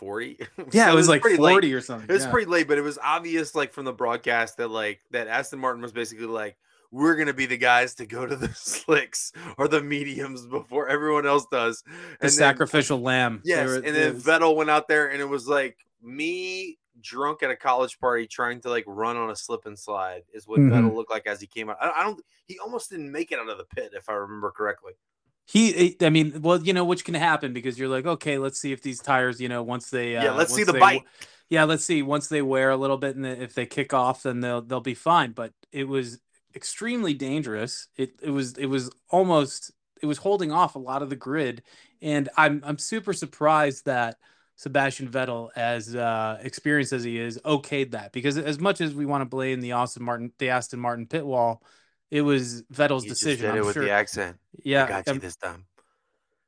Speaker 2: forty.
Speaker 3: yeah, it was like
Speaker 2: pretty late.
Speaker 3: forty or something.
Speaker 2: It was
Speaker 3: yeah.
Speaker 2: pretty late, but it was obvious, like from the broadcast, that like that Aston Martin was basically like, "We're gonna be the guys to go to the slicks or the mediums before everyone else does."
Speaker 3: the
Speaker 2: then-
Speaker 3: sacrificial lamb.
Speaker 2: Yes,
Speaker 3: were-
Speaker 2: and then
Speaker 3: was-
Speaker 2: Vettel went out there, and it was like me, drunk at a college party trying to like run on a slip and slide is what
Speaker 3: Mhm.
Speaker 2: Vettel looked like as he came out. I, I don't. He almost didn't make it out of the pit, if I remember correctly.
Speaker 3: He, I mean, well, you know, which can happen because you're like, okay, let's see if these tires, you know, once they, uh,
Speaker 2: Yeah, let's see the
Speaker 3: they-
Speaker 2: bite.
Speaker 3: Yeah, let's see. Once they wear a little bit, and if they kick off, then they'll they'll be fine. But it was extremely dangerous. It it was it was almost it was holding off a lot of the grid, and I'm I'm super surprised that Sebastian Vettel, as uh, experienced as he is, okayed that because as much as we want to blame the Austin Martin the Aston Martin pit wall, it was Vettel's
Speaker 2: He just
Speaker 3: decision.
Speaker 2: did it
Speaker 3: I'm
Speaker 2: with
Speaker 3: sure.
Speaker 2: the accent.
Speaker 3: yeah,
Speaker 2: I got you
Speaker 3: um,
Speaker 2: this time.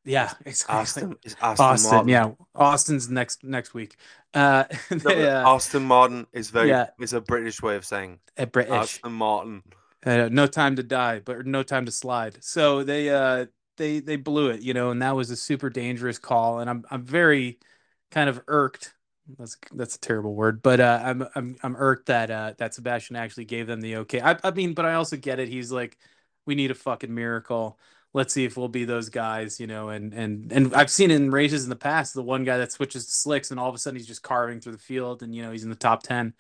Speaker 3: yeah, exactly.
Speaker 2: Austin is Austin,
Speaker 3: Austin,
Speaker 2: Martin.
Speaker 3: yeah, Austin's next next week. Uh, they, uh,
Speaker 2: Austin Martin is very.
Speaker 3: yeah.
Speaker 2: It's a British way of saying
Speaker 3: a British,
Speaker 2: Austin Martin.
Speaker 3: uh, no time to die, but no time to slide. So they uh they they blew it, you know, and that was a super dangerous call. And I'm I'm very kind of irked. That's that's a terrible word, but uh, I'm I'm I'm irked that uh that Sebastian actually gave them the okay. I I mean, but I also get it. He's like, we need a fucking miracle. Let's see if we'll be those guys, you know. And and and I've seen in races in the past the one guy that switches to slicks and all of a sudden he's just carving through the field and you know he's in the top ten.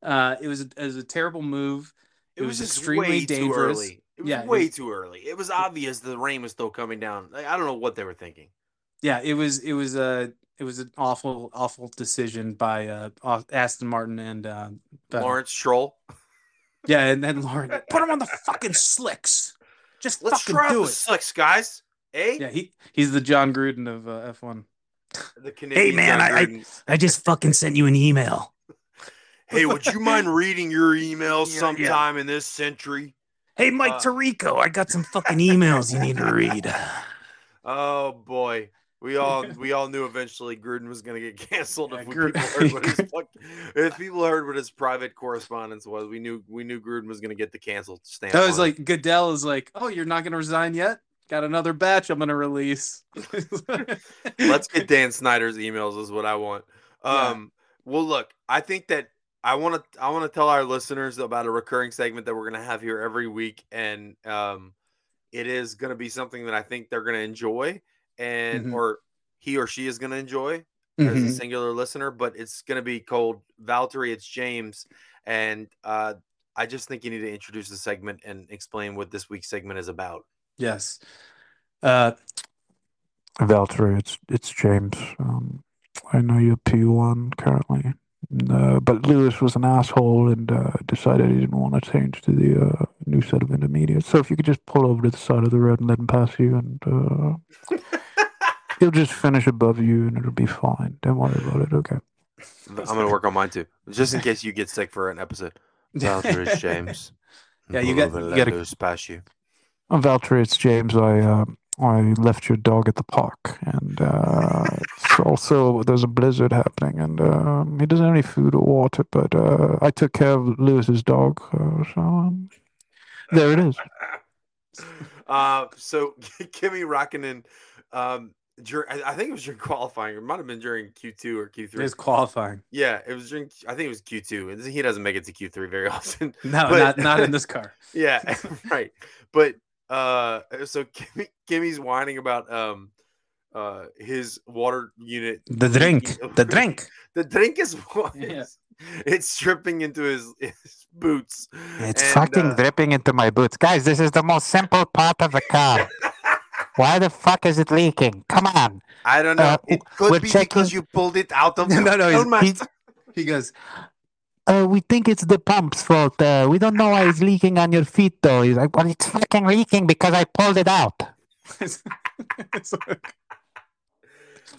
Speaker 3: Uh, it was it was a terrible move.
Speaker 2: It,
Speaker 3: It
Speaker 2: was,
Speaker 3: was extremely
Speaker 2: way
Speaker 3: dangerous.
Speaker 2: Too early. It was
Speaker 3: Yeah, it
Speaker 2: way
Speaker 3: was-
Speaker 2: too early. It was obvious the rain was still coming down. Like, I don't know what they were thinking.
Speaker 3: Yeah, it was it was a it was an awful awful decision by uh Aston Martin and uh.
Speaker 2: Lawrence Stroll.
Speaker 3: Yeah, and then Lauren put him on the fucking slicks. Just
Speaker 2: Let's
Speaker 3: fucking
Speaker 2: try
Speaker 3: do
Speaker 2: the
Speaker 3: it.
Speaker 2: slicks, guys. Eh?
Speaker 3: Yeah, he he's the Jon Gruden of uh, F1.
Speaker 2: The Canadian
Speaker 3: Hey
Speaker 2: man,
Speaker 3: I- I- I just fucking sent you an email.
Speaker 2: Hey, would you mind reading your email
Speaker 3: Yeah, yeah.
Speaker 2: sometime in this century?
Speaker 3: Hey, Mike
Speaker 2: Uh,
Speaker 3: Tirico, I got some fucking emails you need to read.
Speaker 2: Oh boy. We all we all knew eventually Gruden was gonna get canceled
Speaker 3: Yeah,
Speaker 2: if
Speaker 3: Gruden-
Speaker 2: people heard what his if people heard what his private correspondence was. We knew we knew Gruden was gonna get the canceled stamp.
Speaker 3: I was like, Goodell is like, oh, you're not gonna resign yet? Got another batch I'm gonna release.
Speaker 2: let's get Dan Snyder's emails is what I want.
Speaker 3: Yeah.
Speaker 2: Um, well, look, I think that I want to I want to tell our listeners about a recurring segment that we're gonna have here every week, and um, it is gonna be something that I think they're gonna enjoy, and
Speaker 3: Mhm.
Speaker 2: or he or she is gonna enjoy as a
Speaker 3: Mhm.
Speaker 2: singular listener. But it's gonna be called Valtteri. It's James, and uh, I just think you need to introduce the segment and explain what this week's segment is about.
Speaker 3: Yes. Uh,
Speaker 4: Valtteri, it's it's James. Um, I know you're P1 currently, uh, but Lewis was an asshole and uh, decided he didn't want to change to the uh, new set of intermediates. So if you could just pull over to the side of the road and let him pass you, and uh, he'll just finish above you, and it'll be fine. Don't worry about it. Okay.
Speaker 2: I'm gonna work on mine too, just in case you get sick for an episode. Valtteri is James.
Speaker 3: Yeah, you
Speaker 2: Pull
Speaker 3: got- you gotta-
Speaker 2: loose past you.
Speaker 4: Uh, Valtteri, it's James. I uh, I left your dog at the park, and uh, it's also there's a blizzard happening, and um, he doesn't have any food or water. But uh, I took care of Lewis's dog, uh, so um, there it is.
Speaker 2: Uh, so Kimi Räikkönen, um, dur- I, I think it was during qualifying. It might have been during Q two or Q3.
Speaker 3: it was qualifying.
Speaker 2: Yeah, it was during. I think it was Q two. and He doesn't make it to Q three very often.
Speaker 3: No,
Speaker 2: But-
Speaker 3: not not in this car.
Speaker 2: yeah, right. But uh, so Kimi, Kimi's whining about um, uh, his water unit.
Speaker 3: The drink, the drink.
Speaker 2: The drink is
Speaker 3: Yeah.
Speaker 2: it's dripping into his, his boots.
Speaker 4: It's
Speaker 2: And,
Speaker 4: fucking
Speaker 2: uh,
Speaker 4: dripping into my boots, guys. This is the most simple part of the car. Why the fuck is it leaking? Come on.
Speaker 2: I don't know.
Speaker 4: Uh,
Speaker 2: it could
Speaker 4: we're
Speaker 2: be
Speaker 4: checking-
Speaker 2: because you pulled it out of the
Speaker 3: No, no, he's-
Speaker 2: helmet.
Speaker 3: he- He goes,
Speaker 4: Uh, we think it's the pump's fault. Uh, we don't know why it's leaking on your feet, though. He's like, well, it's fucking leaking because I pulled it out.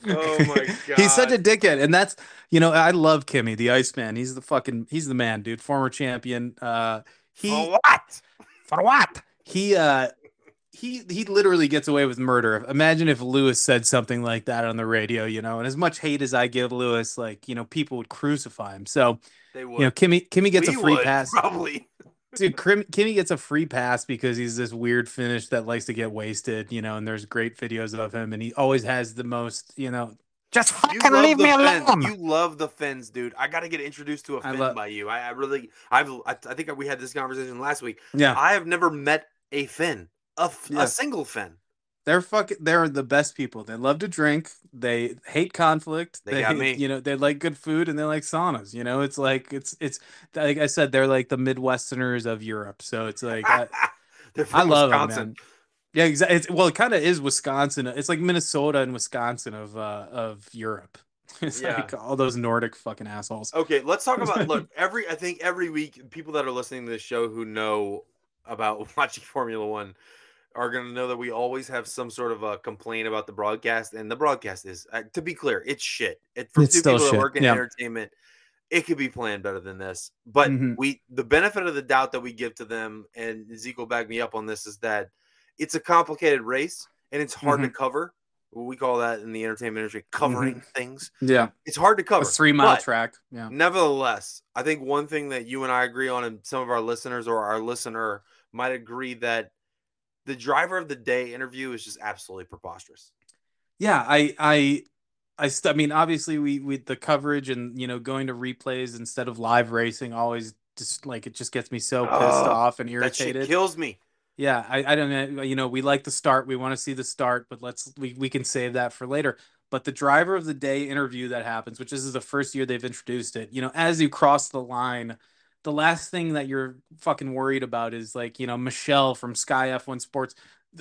Speaker 2: Oh my god.
Speaker 3: He's such a dickhead, and that's you know I love Kimi, the Iceman. He's the fucking he's the man, dude. Former champion. Uh, he
Speaker 2: For what?
Speaker 4: For what?
Speaker 3: he uh he he literally gets away with murder. Imagine if Lewis said something like that on the radio, you know. And as much hate as I give Lewis, like you know, people would crucify him. So
Speaker 2: They would.
Speaker 3: you know, Kimi Kimi gets
Speaker 2: We
Speaker 3: a free
Speaker 2: would,
Speaker 3: pass.
Speaker 2: Probably.
Speaker 3: Dude, Kim, Kimi gets a free pass because he's this weird Finnish that likes to get wasted, you know, and there's great videos of him and he always has the most, you know,
Speaker 4: Just fucking leave me
Speaker 2: Finns.
Speaker 4: alone.
Speaker 2: You love the Finns, dude. I got to get introduced to a Finn
Speaker 3: love-
Speaker 2: by you. I, I really, I've, I, I think we had this conversation last week.
Speaker 3: yeah.
Speaker 2: I have never met a Finn, a, f-
Speaker 3: Yeah.
Speaker 2: a single Finn.
Speaker 3: They're fucking. They're the best people. They love to drink. They hate conflict.
Speaker 2: They got me.
Speaker 3: You know, they like good food and they like saunas. You know, it's like it's it's like I said, they're like the Midwesterners of Europe. So it's like I, I love
Speaker 2: Wisconsin.
Speaker 3: it, man. Yeah, exactly. It's, well, it kind of is Wisconsin. It's like Minnesota and Wisconsin of uh of Europe. It's
Speaker 2: Yeah.
Speaker 3: like all those Nordic fucking assholes.
Speaker 2: Okay, let's talk about look every. I think every week, people that are listening to this show who know about watching Formula One are going to know that we always have some sort of a complaint about the broadcast, and the broadcast is, uh, to be clear, it's shit. It for
Speaker 3: It's
Speaker 2: two people that work in
Speaker 3: yeah.
Speaker 2: entertainment, it could be planned better than this. But
Speaker 3: Mhm.
Speaker 2: we, the benefit of the doubt that we give to them, and Zeke will back me up on this, is that it's a complicated race and it's hard
Speaker 3: Mm-hmm.
Speaker 2: to cover. We call that in the entertainment industry covering things.
Speaker 3: Yeah,
Speaker 2: It's hard to cover.
Speaker 3: a three mile track. Yeah,
Speaker 2: Nevertheless, I think one thing that you and I agree on, and some of our listeners or our listener might agree that the driver of the day interview is just absolutely preposterous.
Speaker 3: yeah. I I I, st- I mean, obviously, we we the coverage and you know going to replays instead of live racing always just like it just gets me so pissed
Speaker 2: Ugh,
Speaker 3: off and irritated.
Speaker 2: kills me.
Speaker 3: Yeah, I, I don't know. You know, we like the start. We want to see the start, but let's we, we can save that for later. But the driver of the day interview that happens, which this is the first year they've introduced it, you know, as you cross the line, the last thing that you're fucking worried about is like, you know, Michelle from Sky F1 Sports,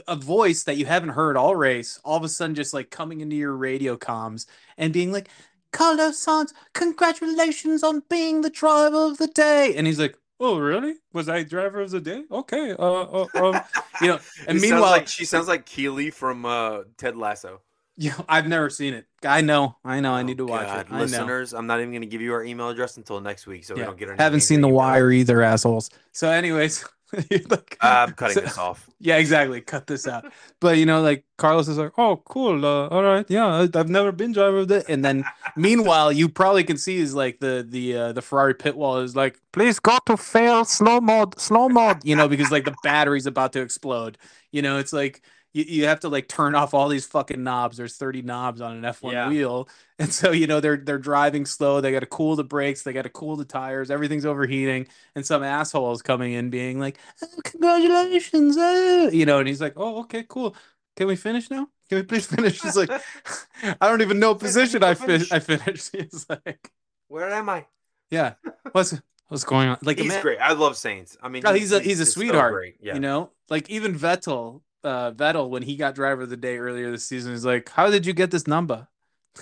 Speaker 3: a voice that you haven't heard all race, all of a sudden just like coming into your radio comms and being like, Carlos Sainz, congratulations on being the driver of the day. And he's like, Oh, really? Was I driver of the day? Okay. Uh, uh um, you know, and meanwhile,
Speaker 2: like, she sounds like Keeley from uh, Ted Lasso.
Speaker 3: Know, I've never seen it. I know, I know, I
Speaker 2: Oh,
Speaker 3: need to watch
Speaker 2: God.
Speaker 3: it. I know.
Speaker 2: Listeners, I'm not even going to give you our email address until next week, so we
Speaker 3: Yeah.
Speaker 2: don't get. any
Speaker 3: Haven't seen The
Speaker 2: emails.
Speaker 3: Wire either, assholes. So, anyways, like,
Speaker 2: I'm cutting
Speaker 3: so-
Speaker 2: this off.
Speaker 3: Yeah, exactly. Cut this out. But you know, like Carlos is like, "Oh, cool. Uh, all right, yeah, I've never been driver of the." And then, meanwhile, you probably can see is like the the uh, the Ferrari pit wall is like, "Please go to fail slow mode, slow mode," you know, because like the battery's about to explode. You know, it's like you, you have to like turn off all these fucking knobs. There's 30 knobs on an F1
Speaker 2: Yeah.
Speaker 3: wheel, and so you know they're they're driving slow. They got to cool the brakes. They got to cool the tires. Everything's overheating, and some asshole is coming in being like, "Oh, "Congratulations!" uh," You know, and he's like, "Oh, okay, cool. Can we finish now? Can we please finish?" He's like, "I don't even know position I
Speaker 2: finish.
Speaker 3: fi- I finished." He's like,
Speaker 2: Where am I?
Speaker 3: "Yeah, what's what's going on?" Like
Speaker 2: He's
Speaker 3: man-
Speaker 2: great. I love Sainz. I mean,
Speaker 3: Oh, he's a he's a
Speaker 2: just so
Speaker 3: sweetheart.
Speaker 2: great. Yeah.
Speaker 3: You know, like even Vettel, uh, Vettel when he got driver of the day earlier this season, He's like, "How did you get this number?"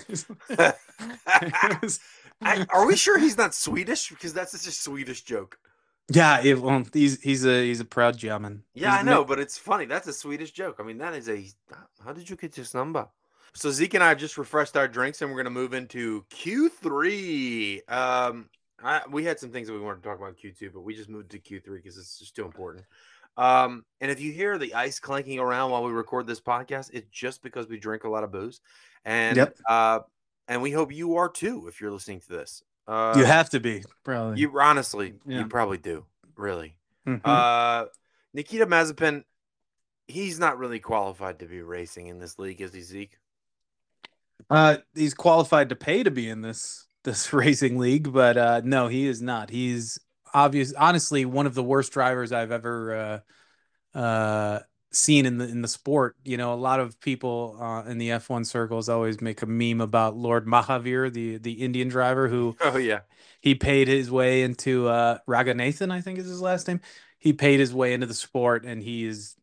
Speaker 3: Was-
Speaker 2: I- are we sure he's not Swedish? Because that's just a Swedish joke.
Speaker 3: yeah, it, well, he's he's a he's a proud German.
Speaker 2: Yeah,
Speaker 3: He's
Speaker 2: I
Speaker 3: ma-
Speaker 2: know, but it's funny. That's a Swedish joke. I mean, that is a. How did you get this number? So Zeke and I just refreshed our drinks, and we're going to move into Q three. Um, I, we had some things that we wanted to talk about in Q two, but we just moved to Q three because it's just too important. Um, and if you hear the ice clanking around while we record this podcast, it's just because we drink a lot of booze, and
Speaker 3: Yep.
Speaker 2: uh, and we hope you are too if you're listening to this. Uh,
Speaker 3: You have to be probably.
Speaker 2: you honestly,
Speaker 3: Yeah.
Speaker 2: you probably do, really.
Speaker 3: Mhm.
Speaker 2: Uh, Nikita Mazepin, he's not really qualified to be racing in this league, is he, Zeke?
Speaker 3: Uh, he's qualified to pay to be in this this racing league, but uh, no, he is not. He's obvious, honestly, one of the worst drivers I've ever uh, uh, seen in the in the sport. You know, a lot of people uh, in the F1 circles always make a meme about Lord Mahaveer, the the Indian driver who
Speaker 2: Oh yeah,
Speaker 3: he paid his way into uh, Raghunathan, I think is his last name. He paid his way into the sport, and he is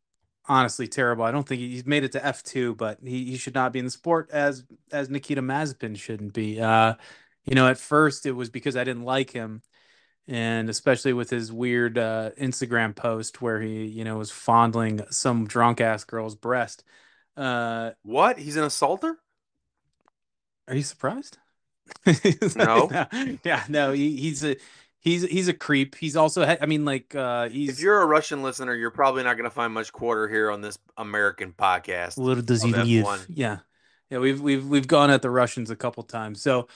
Speaker 3: honestly terrible. I don't think he- he's made it to F two, but he, he should not be in the sport as as Nikita Mazepin shouldn't be. Uh, you know, at first it was because I didn't like him, and especially with his weird uh, Instagram post where he you know was fondling some drunk ass girl's breast. Uh,
Speaker 2: what? He's an assaulter?
Speaker 3: are you surprised?
Speaker 2: No.
Speaker 3: yeah, no. He, he's a he's he's a creep. He's also I mean like uh he's
Speaker 2: If you're a Russian listener, you're probably not going to find much quarter here on this American podcast.
Speaker 3: Little does he
Speaker 2: of
Speaker 3: live.
Speaker 2: F1.
Speaker 3: Yeah, yeah. We've we've we've gone at the Russians a couple times. So,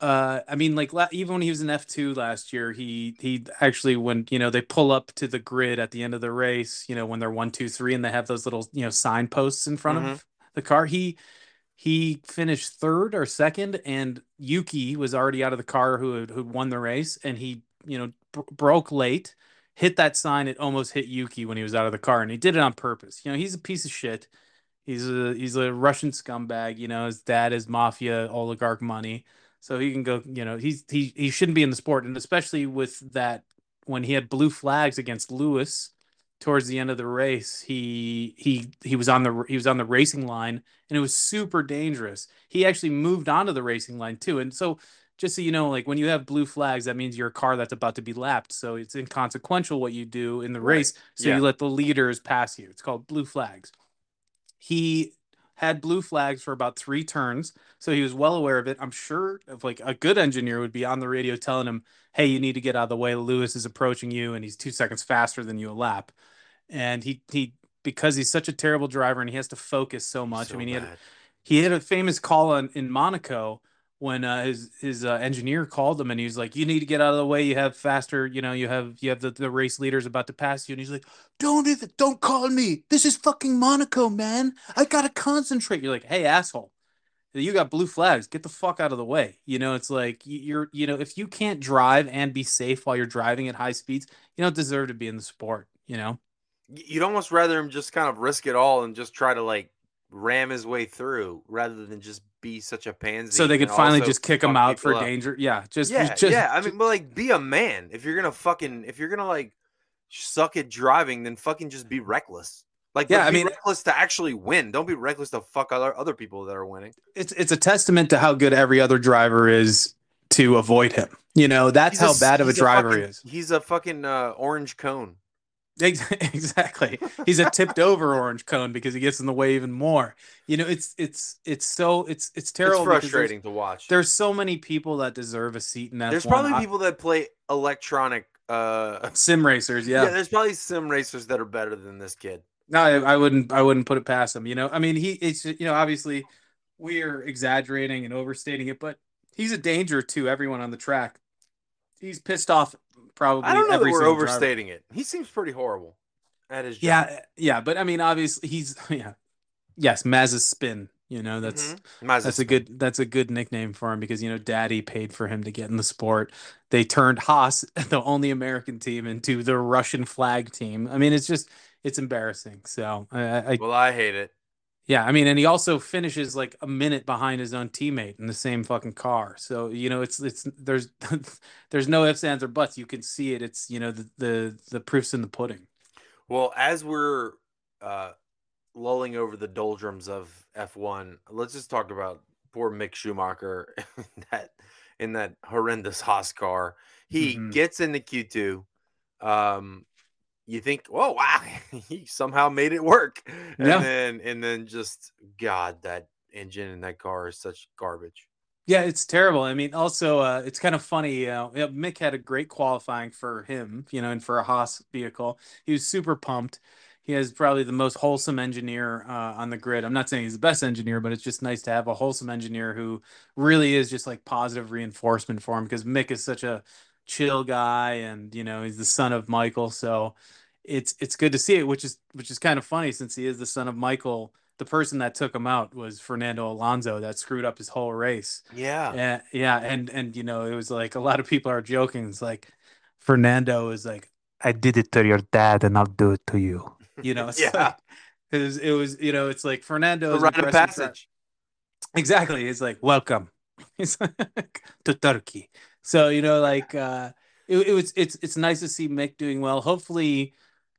Speaker 3: uh, I mean, like la- even when he was in F two last year, he he actually when you know they pull up to the grid at the end of the race, you know when they're one two three and they have those little you know signposts in front of the car. He he finished third or second, and Yuki was already out of the car who had, who won the race, and he you know br- broke late. Hit that sign, it almost hit Yuki when he was out of the car, and he did it on purpose. You know, he's a piece of shit He's a he's a Russian scumbag. You know, his dad is mafia oligarch money, so he can go. You know, he's he he shouldn't be in the sport, and especially with that when he had blue flags against Lewis towards the end of the race, he he he was on the he was on the racing line, and it was super dangerous. He actually moved onto the racing line too, and so just so you know, like when you have blue flags, that means you're a car that's about to be lapped. So it's inconsequential what you do in the
Speaker 2: Right.
Speaker 3: race. So
Speaker 2: Yeah.
Speaker 3: you let the leaders pass you. It's called blue flags. He had blue flags for about three turns, so he was well aware of it. I'm sure if like a good engineer would be on the radio telling him, "Hey, you need to get out of the way. Lewis is approaching you, and he's two seconds faster than you a lap." And he he because he's such a terrible driver and he has to focus so much. I
Speaker 2: So
Speaker 3: mean, he had he had a famous call on, in Monaco when uh, his his uh, engineer called him and he was like, "You need to get out of the way. You have faster. You know, you have you have the, the race leaders about to pass you." And he's like, "Don't even don't call me. This is fucking Monaco, man. I gotta concentrate." You're like, "Hey, asshole." You got blue flags. Get the fuck out of the way. You know, it's like you're, you know, if you can't drive and be safe while you're driving at high speeds, you don't deserve to be in the sport. You know,
Speaker 2: You'd almost rather him just kind of risk it all and just try to like ram his way through rather than just be such a pansy.
Speaker 3: so they could finally just kick him out for
Speaker 2: up.
Speaker 3: danger. Yeah, just
Speaker 2: Yeah,
Speaker 3: just,
Speaker 2: yeah. I mean, but like, be a man. If you're gonna fucking, if you're gonna like suck at driving, then fucking just be reckless. Like,
Speaker 3: Yeah, I
Speaker 2: be
Speaker 3: mean-
Speaker 2: reckless to actually win. Don't be reckless to fuck other other people that are winning.
Speaker 3: it's it's a testament to how good every other driver is to avoid him. You know, that's
Speaker 2: He's
Speaker 3: how
Speaker 2: s-
Speaker 3: bad of a driver
Speaker 2: fucking-
Speaker 3: he is.
Speaker 2: He's a fucking uh, orange cone.
Speaker 3: Ex- Exactly. He's a tipped over orange cone because he gets in the way even more. You know, it's it's it's so it's it's terrible.
Speaker 2: it's frustrating to watch.
Speaker 3: There's, so many people that deserve a seat in that.
Speaker 2: There's probably people that play electronic. Uh,
Speaker 3: sim racers.
Speaker 2: yeah.
Speaker 3: Yeah.
Speaker 2: there's probably sim racers that are better than this kid.
Speaker 3: No, I, I wouldn't. I wouldn't put it past him. You know, I mean, he. It's you know, obviously, we're exaggerating and overstating it, but he's a danger to everyone on the track. He's pissed off probably.
Speaker 2: I don't know that we're
Speaker 3: single driver.
Speaker 2: overstating it. He seems pretty horrible at his job.
Speaker 3: Yeah, yeah, but I mean, obviously, he's yeah, yes, Maz's spin. You know, that's
Speaker 2: Mhm. Mazda
Speaker 3: that's a good that's a good nickname for him because you know, Daddy paid for him to get in the sport. They turned Haas, the only American team, into the Russian flag team. I mean, it's just it's embarrassing. So I I-
Speaker 2: Well, I hate it.
Speaker 3: Yeah, I mean, and he also finishes like a minute behind his own teammate in the same fucking car. So you know, it's it's there's there's no ifs ands or buts. You can see it. It's you know the the the proofs in the pudding.
Speaker 2: Well, as we're uh, lulling over the doldrums of F1, let's just talk about poor Mick Schumacher in that in that horrendous Haas car. He
Speaker 3: Mhm.
Speaker 2: gets into Q2. Um, you think, oh wow, he somehow made it work, and
Speaker 3: Yeah.
Speaker 2: then and then just God, that engine in that car is such garbage.
Speaker 3: Yeah, it's terrible. I mean, also, uh, it's kind of funny. You know, Mick had a great qualifying for him, you know, and for a Haas vehicle. He was super pumped. He has probably the most wholesome engineer uh, on the grid. I'm not saying he's the best engineer, but it's just nice to have a wholesome engineer who really is just like positive reinforcement for him because Mick is such a chill guy, and you know, he's the son of Michael. So it's it's good to see it, which is which is kind of funny since he is the son of Michael. The person that took him out was Fernando Alonso that screwed up his whole race.
Speaker 2: Yeah,
Speaker 3: Yeah, yeah, and and you know, it was like a lot of people are joking. It's like Fernando is like, I did it to your dad, and I'll do it to you. You know,
Speaker 2: Yeah.
Speaker 3: like it was, it was, you know, it's like Fernando is
Speaker 2: of passage.
Speaker 3: Exactly, it's like welcome, to Turkey. So you know, like uh, it, it was, it's it's nice to see Mick doing well. Hopefully,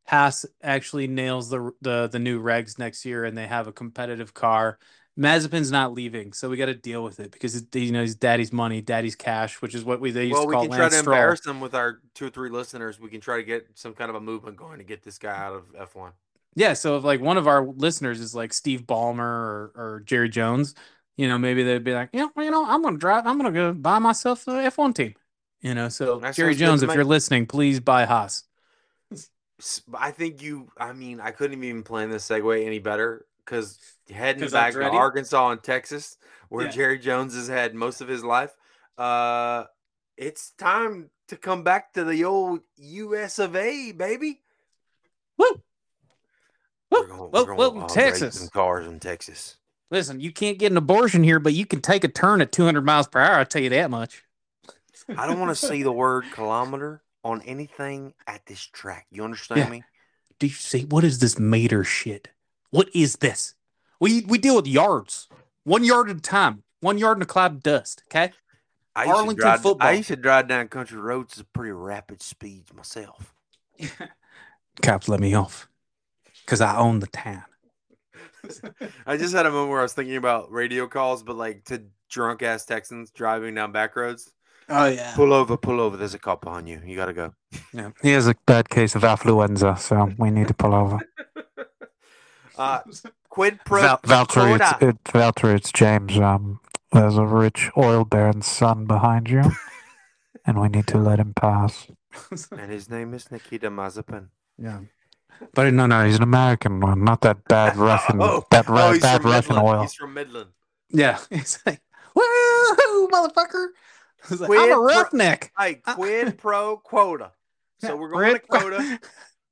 Speaker 3: Haas actually nails the the the new regs next year, and they have a competitive car. Mazepin's not leaving, so we got to deal with it because it, you know he's daddy's money, daddy's cash, which is what we they used
Speaker 2: Well,
Speaker 3: to
Speaker 2: we
Speaker 3: call
Speaker 2: can try to
Speaker 3: Stroll.
Speaker 2: embarrass them with our two or three listeners. We can try to get some kind of a movement going to get this guy out of F1.
Speaker 3: Yeah, so if like one of our listeners is like Steve Ballmer or, or Jerry Jones, you know, maybe they'd be like, yeah, well, you know, I'm gonna drive, I'm gonna go buy myself a F1 team. You know, so
Speaker 2: That
Speaker 3: Jerry Jones, if
Speaker 2: me.
Speaker 3: you're listening, please buy Haas.
Speaker 2: S- I think you. I mean, I couldn't even plan this segue any better because heading
Speaker 3: 'Cause
Speaker 2: back to Arkansas and Texas, where
Speaker 3: Yeah.
Speaker 2: Jerry Jones has had most of his life, uh, it's time to come back to the old U.S. of A. Baby.
Speaker 3: Woo!
Speaker 2: We're
Speaker 3: Woo!
Speaker 2: gonna-
Speaker 3: Woo!
Speaker 2: we're gonna
Speaker 3: Woo! Texas.
Speaker 2: some cars in Texas.
Speaker 3: Listen, you can't get an abortion here, but you can take a turn at 200 miles per hour. I'll tell you that much.
Speaker 2: I don't want to see the word kilometer on anything at this track. You understand
Speaker 3: Yeah.
Speaker 2: me?
Speaker 3: Do you see what is this meter shit? What is this? We we deal with yards, one yard at a time, one yard in a cloud of dust. Okay.
Speaker 2: I used, to
Speaker 3: Arlington
Speaker 2: drive,
Speaker 3: football.
Speaker 2: I used to drive down country roads at pretty rapid speeds myself.
Speaker 3: Caps let me off because I own the town.
Speaker 2: I just had a moment where I was thinking about radio calls, but like to drunk ass Texans driving down back roads.
Speaker 3: Oh yeah.
Speaker 2: Pull over, pull over. There's a cop behind you. You gotta go.
Speaker 3: yeah.
Speaker 4: He has a bad case of affluenza, so we need to pull over.
Speaker 2: Uh, quid pro
Speaker 4: Val- Valtteri, it's,
Speaker 2: quota.
Speaker 4: it, Valtteri, it's James. Um, there's a rich oil baron's son behind you, and we need to let him pass.
Speaker 2: and his name is Nikita Mazepin.
Speaker 3: yeah.
Speaker 4: But no, no, he's an American one, not that bad Russian,
Speaker 2: Oh,
Speaker 4: that
Speaker 2: oh,
Speaker 4: ra-
Speaker 2: he's
Speaker 4: bad Russian
Speaker 2: Midland.
Speaker 4: oil.
Speaker 2: He's from Midland.
Speaker 3: Yeah. It's like, woohoo, motherfucker. Like, I'm a
Speaker 2: pro-
Speaker 3: roughneck.
Speaker 2: Hey, quid pro quota. So we're going to COTA.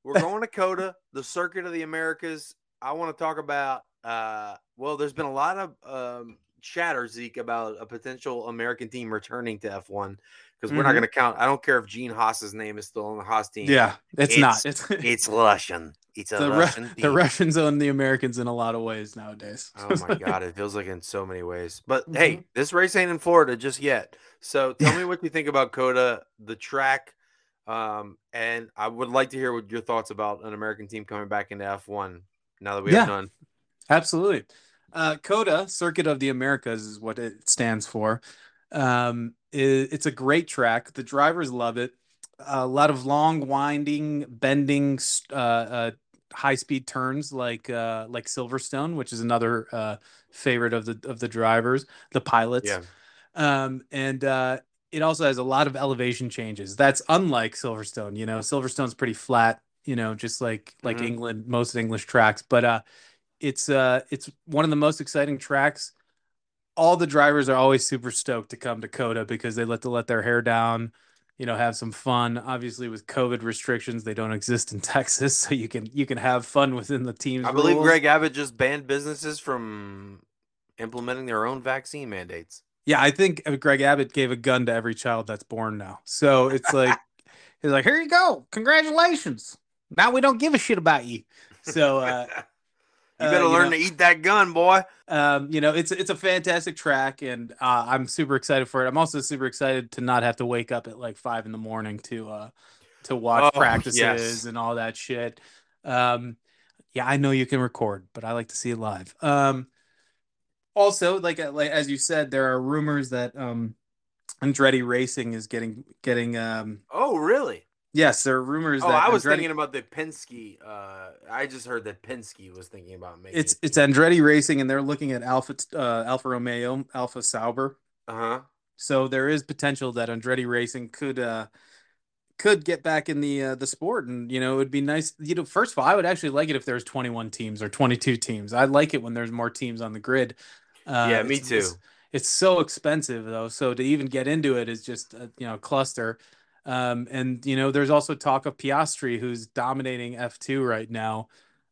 Speaker 2: We're going to COTA, the circuit of the Americas. I want to talk about. Uh, well, there's been a lot of um, chatter, Zeke, about a potential American team returning to F1 because we're not
Speaker 3: Mhm.
Speaker 2: going to count. I don't care if Gene Haas's name is still on the Haas team.
Speaker 3: Yeah, it's, not.
Speaker 2: It's-
Speaker 3: It's
Speaker 2: it's Russian. It's a
Speaker 3: the, Ru-
Speaker 2: Russian
Speaker 3: the. Russians own the Americans in a lot of ways nowadays.
Speaker 2: Oh my god, it feels like in so many ways. But
Speaker 3: Mhm.
Speaker 2: hey, this race ain't in Florida just yet. So tell me what you think about COTA, the track, um, and I would like to hear what your thoughts about an American team coming back into F1 now that we
Speaker 3: Yeah.
Speaker 2: have done.
Speaker 3: Absolutely. Uh, COTA, Circuit of the Americas, is what it stands for. Um, it's a great track. The drivers love it. A lot of long, winding, bending, uh, uh, high-speed turns like uh, like Silverstone, which is another uh, favorite of the of the drivers, the pilots.
Speaker 2: Yeah.
Speaker 3: Um, and uh, it also has a lot of elevation changes. That's unlike Silverstone. You know, Silverstone's pretty flat. You know, just like like
Speaker 2: Mhm.
Speaker 3: England, most English tracks. But uh, it's uh, it's one of the most exciting tracks. All the drivers are always super stoked to come to COTA because they let to let their hair down. You know, have some fun. Obviously, with COVID restrictions, they don't exist in Texas, so you can you can have fun within the team's.
Speaker 2: I believe
Speaker 3: rules.
Speaker 2: Greg Abbott just banned businesses from implementing their own vaccine mandates.
Speaker 3: Yeah, I think uh, Greg Abbott gave a gun to every child that's born now. So it's like he's like, "Here you go, congratulations." Now we don't give a shit about you. So uh,
Speaker 2: you
Speaker 3: uh,
Speaker 2: better
Speaker 3: you
Speaker 2: learn
Speaker 3: know-
Speaker 2: to eat that gun, boy.
Speaker 3: um, you know, it's it's a fantastic track, and uh, I'm super excited for it. I'm also super excited to not have to wake up at like five in the morning to uh to watch
Speaker 2: Oh,
Speaker 3: practices
Speaker 2: yes.
Speaker 3: and all that shit. Um, yeah, I know you can record, but I like to see it live. Um, also, like uh, like as you said, there are rumors that um Andretti Racing is getting getting um
Speaker 2: Oh, really?
Speaker 3: Yes, there are rumors
Speaker 2: Oh,
Speaker 3: that
Speaker 2: I was
Speaker 3: Andretti-
Speaker 2: thinking about the Penske. Uh, I just heard that Penske was thinking about making.
Speaker 3: it's it's Andretti Racing, and they're looking at Alfa uh, Alfa Romeo, Alfa Sauber.
Speaker 2: uh huh.
Speaker 3: So there is potential that Andretti Racing could uh could get back in the uh, the sport, and you know it would be nice. You know, first of all, I would actually like it if there's 21 teams or 22 teams. I like it when there's more teams on the grid. Uh,
Speaker 2: Yeah, me
Speaker 3: it's-
Speaker 2: too.
Speaker 3: It's, it's so expensive though, so to even get into it is just a, you know cluster. Um, and you know, there's also talk of Piastri, who's dominating F2 right now,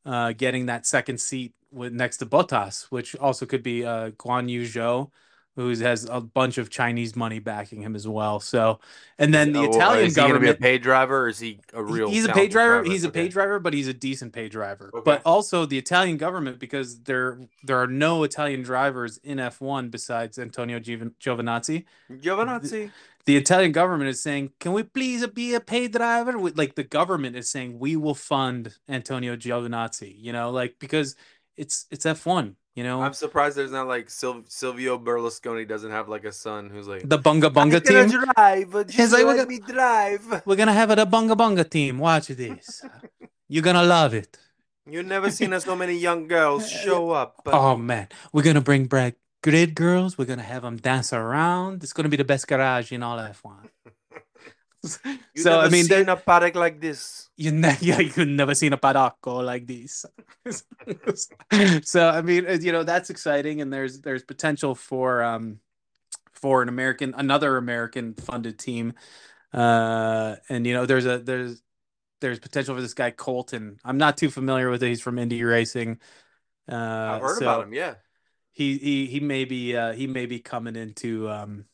Speaker 3: uh, getting that second seat with next to Bottas, which also could be uh, Guan Yu Zhou, who has a bunch of Chinese money backing him as well. So, and then the
Speaker 2: Oh,
Speaker 3: Italian
Speaker 2: is he gonna be a
Speaker 3: government.
Speaker 2: paid driver, or is he a real?
Speaker 3: he's a paid
Speaker 2: talented
Speaker 3: driver. He's a
Speaker 2: Okay.
Speaker 3: paid driver, but he's a decent paid driver.
Speaker 2: Okay.
Speaker 3: But also the Italian government, because there there are no Italian drivers in F1 besides Antonio Giovinazzi.
Speaker 2: Giovinazzi.
Speaker 3: The Italian government is saying, "Can we please be a paid driver?" Like the government is saying, "We will fund Antonio Giovinazzi." You know, like because it's it's F1. You know,
Speaker 2: I'm surprised there's not like Sil- Silvio Berlusconi doesn't have like a son who's like
Speaker 3: the Bunga Bunga
Speaker 2: "I'm gonna
Speaker 3: team.
Speaker 2: drive,
Speaker 3: He's like,
Speaker 2: let
Speaker 3: "We're
Speaker 2: me drive.
Speaker 3: We're gonna have a Bunga Bunga team. Watch this. You're gonna love it.
Speaker 2: You've never seen us so many young girls show up. But
Speaker 3: Oh man, we're gonna bring back grid girls. We're gonna have them dance around. It's gonna be the best garage in all F1.
Speaker 2: you
Speaker 3: so I mean,
Speaker 2: seen a paddock like this.
Speaker 3: you ne- yeah, you've never seen a paddock go like this. so I mean, uh, you know, that's exciting, and there's there's potential for um for an American, another American funded team, uh, and you know, there's a there's there's potential for this guy Colton. I'm not too familiar with it. He's from Indy Racing. Uh,
Speaker 2: I've heard
Speaker 3: so-
Speaker 2: about him. Yeah.
Speaker 3: He he he may be uh he may be coming into um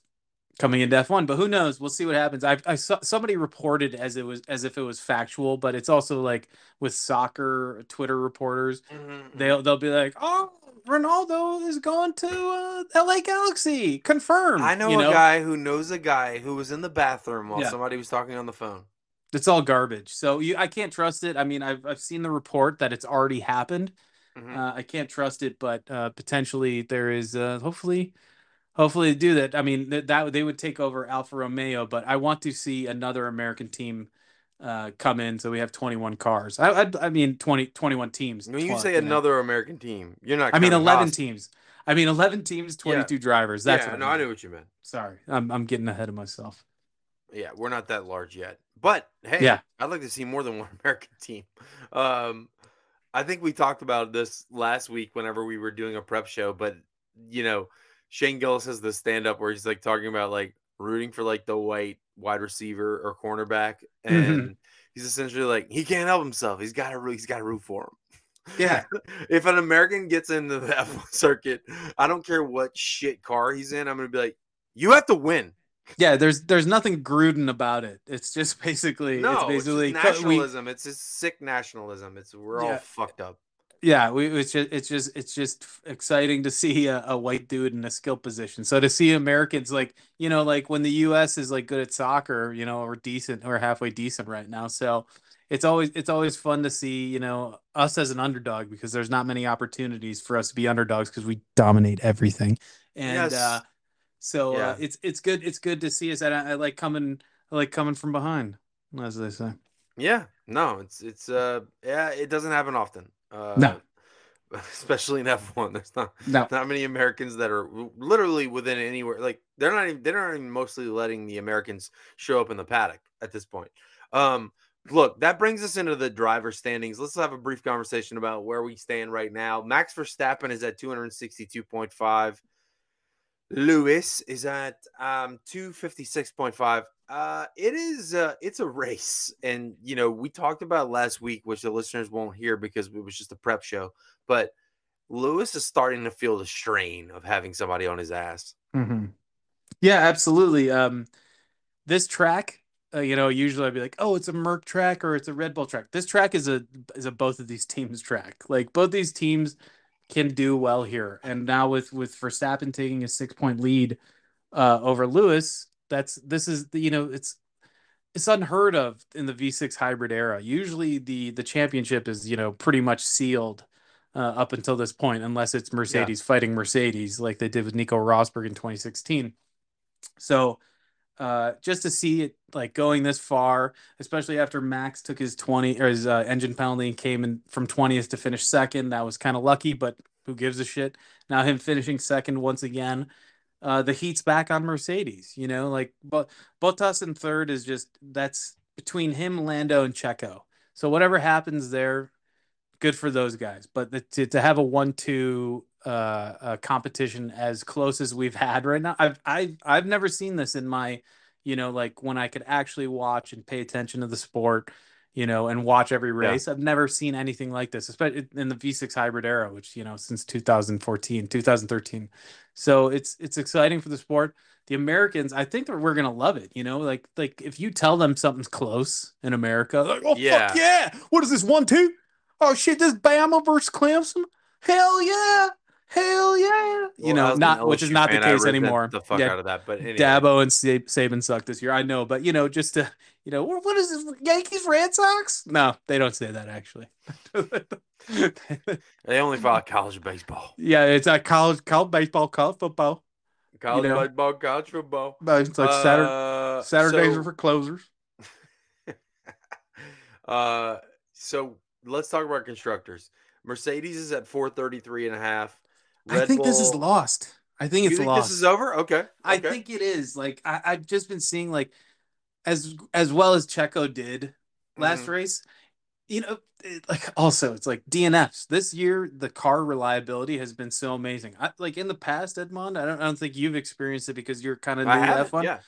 Speaker 3: coming into F1. But who knows? We'll see what happens. I, I saw somebody reported as it was as if it was factual, but it's also like with soccer Twitter reporters,
Speaker 2: Mhm.
Speaker 3: they'll they'll be like, "Oh, Ronaldo is going to uh, LA Galaxy, confirmed."
Speaker 2: I know
Speaker 3: you
Speaker 2: a guy who knows a guy who was in the bathroom while
Speaker 3: Yeah.
Speaker 2: somebody was talking on the phone.
Speaker 3: It's all garbage. So you, I can't trust it. I mean, I've I've seen the report that it's already happened.
Speaker 2: Mhm.
Speaker 3: Uh, I can't trust it, but uh, potentially there is. Uh, hopefully, hopefully they do that. I mean, th- that they would take over Alfa Romeo, but I want to see another American team uh, come in. So we have 21 cars. I I, I mean 20 21 teams.
Speaker 2: when you
Speaker 3: Tw-
Speaker 2: say
Speaker 3: know.
Speaker 2: another American team, you're not.
Speaker 3: I mean 11
Speaker 2: Haas.
Speaker 3: teams. I mean 11 teams, 22 drivers. That's
Speaker 2: yeah,
Speaker 3: what
Speaker 2: no,
Speaker 3: I
Speaker 2: I
Speaker 3: mean.
Speaker 2: knew what you meant.
Speaker 3: Sorry, I'm I'm getting ahead of myself.
Speaker 2: Yeah, we're not that large yet. But hey,
Speaker 3: Yeah.
Speaker 2: I'd like to see more than one American team. Um, I think we talked about this last week whenever we were doing a prep show, but you know, Shane Gillis has the stand up where he's like talking about like rooting for like the white wide receiver or cornerback, and
Speaker 3: Mhm.
Speaker 2: he's essentially like he can't help himself. He's got to he's got to root for him.
Speaker 3: Yeah.
Speaker 2: if an American gets into the F1 circuit, I don't care what shit car he's in. I'm gonna be like, you have to win.
Speaker 3: Yeah, there's there's nothing Gruden about it. It's just basically
Speaker 2: No,
Speaker 3: it's
Speaker 2: it's,
Speaker 3: basically
Speaker 2: just
Speaker 3: co- we-
Speaker 2: nationalism. it's just sick nationalism. It's we're all fucked up.
Speaker 3: yeah, we it's just it's just it's just exciting to see a, a white dude in a skill position. So to see Americans like you know like when the U.S. is like good at soccer, you know, or decent or halfway decent right now. So it's always it's always fun to see you know us as an underdog because there's not many opportunities for us to be underdogs because we dominate everything. And
Speaker 2: Yes.
Speaker 3: uh, so uh,
Speaker 2: Yeah.
Speaker 3: it's it's good it's good to see us. I, I like coming I like coming from behind, as they say.
Speaker 2: Yeah, no, it's it's uh yeah, it doesn't happen often. Uh,
Speaker 3: No.
Speaker 2: especially in F one. There's not
Speaker 3: No.
Speaker 2: not many Americans that are literally within anywhere. Like they're not even they're not even mostly letting the Americans show up in the paddock at this point. Um, look, that brings us into the driver standings. Let's have a brief conversation about where we stand right now. Max Verstappen is at 262.5. Lewis is at um 256.5. Uh it is uh it's a race. And you know, we talked about last week, which the listeners won't hear because it was just a prep show, but Lewis is starting to feel the strain of having somebody on his ass.
Speaker 3: hmm Yeah, absolutely. Um, this track, uh, you know, usually I'd be like, oh, it's a Merc track or it's a Red Bull track. This track is a is a both of these teams track. Like both these teams can do well here. And now with with Verstappen taking a six point lead uh, over Lewis, that's this is the you know it's it's unheard of in the V6 hybrid era. Usually the the championship is you know pretty much sealed uh, up until this point, unless it's Mercedes fighting Mercedes like they did with Nico Rosberg in 2016. So uh, just to see it like going this far, especially after Max took his 20 or his uh, engine penalty and came in from 20th to finish second, that was kind of lucky, but who gives a shit? Now him finishing second once again. Uh, the heat's back on Mercedes, you know, like but Bottas in third is just that's between him, Lando, and Checo. So whatever happens there, good for those guys. But the, to to have a one-two uh, uh, competition as close as we've had right now, I've I've I've never seen this in my, you know, like when I could actually watch and pay attention to the sport, you know, and watch every race. I've never seen anything like this, especially in the V6 hybrid era, which you know since 2014, 2013. So it's it's exciting for the sport. The Americans, I think that we're gonna love it. You know, like like if you tell them something's close in America, like oh
Speaker 2: Yeah.
Speaker 3: fuck yeah, what is this one two? Oh shit, this Bama versus Clemson? Hell yeah, hell yeah. You
Speaker 2: Well,
Speaker 3: know, not which is not the case anymore.
Speaker 2: The fuck
Speaker 3: yeah,
Speaker 2: out of that, but anyway.
Speaker 3: Dabo and Sa- Saban suck this year. I know, but you know, just to you know, what, is this? Yankees, Red Sox? No, they don't say that actually.
Speaker 2: They only follow college baseball.
Speaker 3: yeah, it's a college, college baseball, college football.
Speaker 2: College
Speaker 3: know.
Speaker 2: baseball, college football.
Speaker 3: But it's like Saturday,
Speaker 2: Uh,
Speaker 3: Saturdays
Speaker 2: so-
Speaker 3: are for closers.
Speaker 2: uh, so let's talk about constructors. Mercedes is at 433 and a half.
Speaker 3: I think this is lost. I think
Speaker 2: You
Speaker 3: it's
Speaker 2: think
Speaker 3: lost.
Speaker 2: this is over? Okay.
Speaker 3: I think it is. Like I, I've just been seeing like as as well as Checo did last
Speaker 2: Mhm.
Speaker 3: race. You know, it- like also it's like DNFs this year. The car reliability has been so amazing. I, like in the past, Edmond, I don't, I don't think you've experienced it because you're kind of new to
Speaker 2: have
Speaker 3: F1.
Speaker 2: Yeah.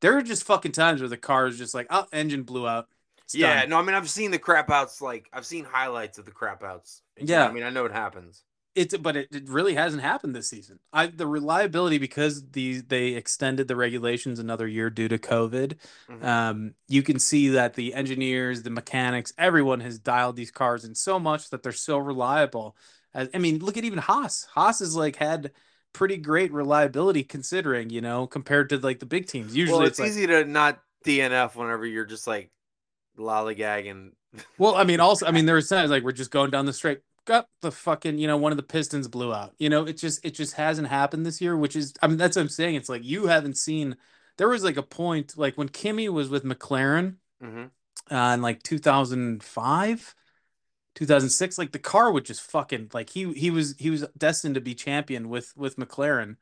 Speaker 3: There are just fucking times where the car is just like, oh, engine blew out.
Speaker 2: Yeah. No, I mean, I've seen the crap outs. Like, I've seen highlights of the crap outs.
Speaker 3: Yeah.
Speaker 2: I mean, I know it happens.
Speaker 3: It's but it, it really hasn't happened this season. I the reliability because these they extended the regulations another year due to COVID.
Speaker 2: Mhm.
Speaker 3: Um, you can see that the engineers, the mechanics, everyone has dialed these cars in so much that they're so reliable. As, I mean, look at even Haas. Haas has like had pretty great reliability considering, you know, compared to like the big teams. Usually
Speaker 2: well,
Speaker 3: it's,
Speaker 2: it's,
Speaker 3: like,
Speaker 2: easy to not DNF whenever you're just like lollygagging.
Speaker 3: Well, I mean, also, I mean, there was times like we're just going down the straight. Got the fucking, you know, one of the pistons blew out. You know, it just, it just hasn't happened this year. Which is, I mean, that's what I'm saying. It's like you haven't seen. There was like a point, like when Kimi was with McLaren
Speaker 2: hmm
Speaker 3: uh, in like 2005, 2006. Like the car would just fucking like he he was he was destined to be champion with with McLaren,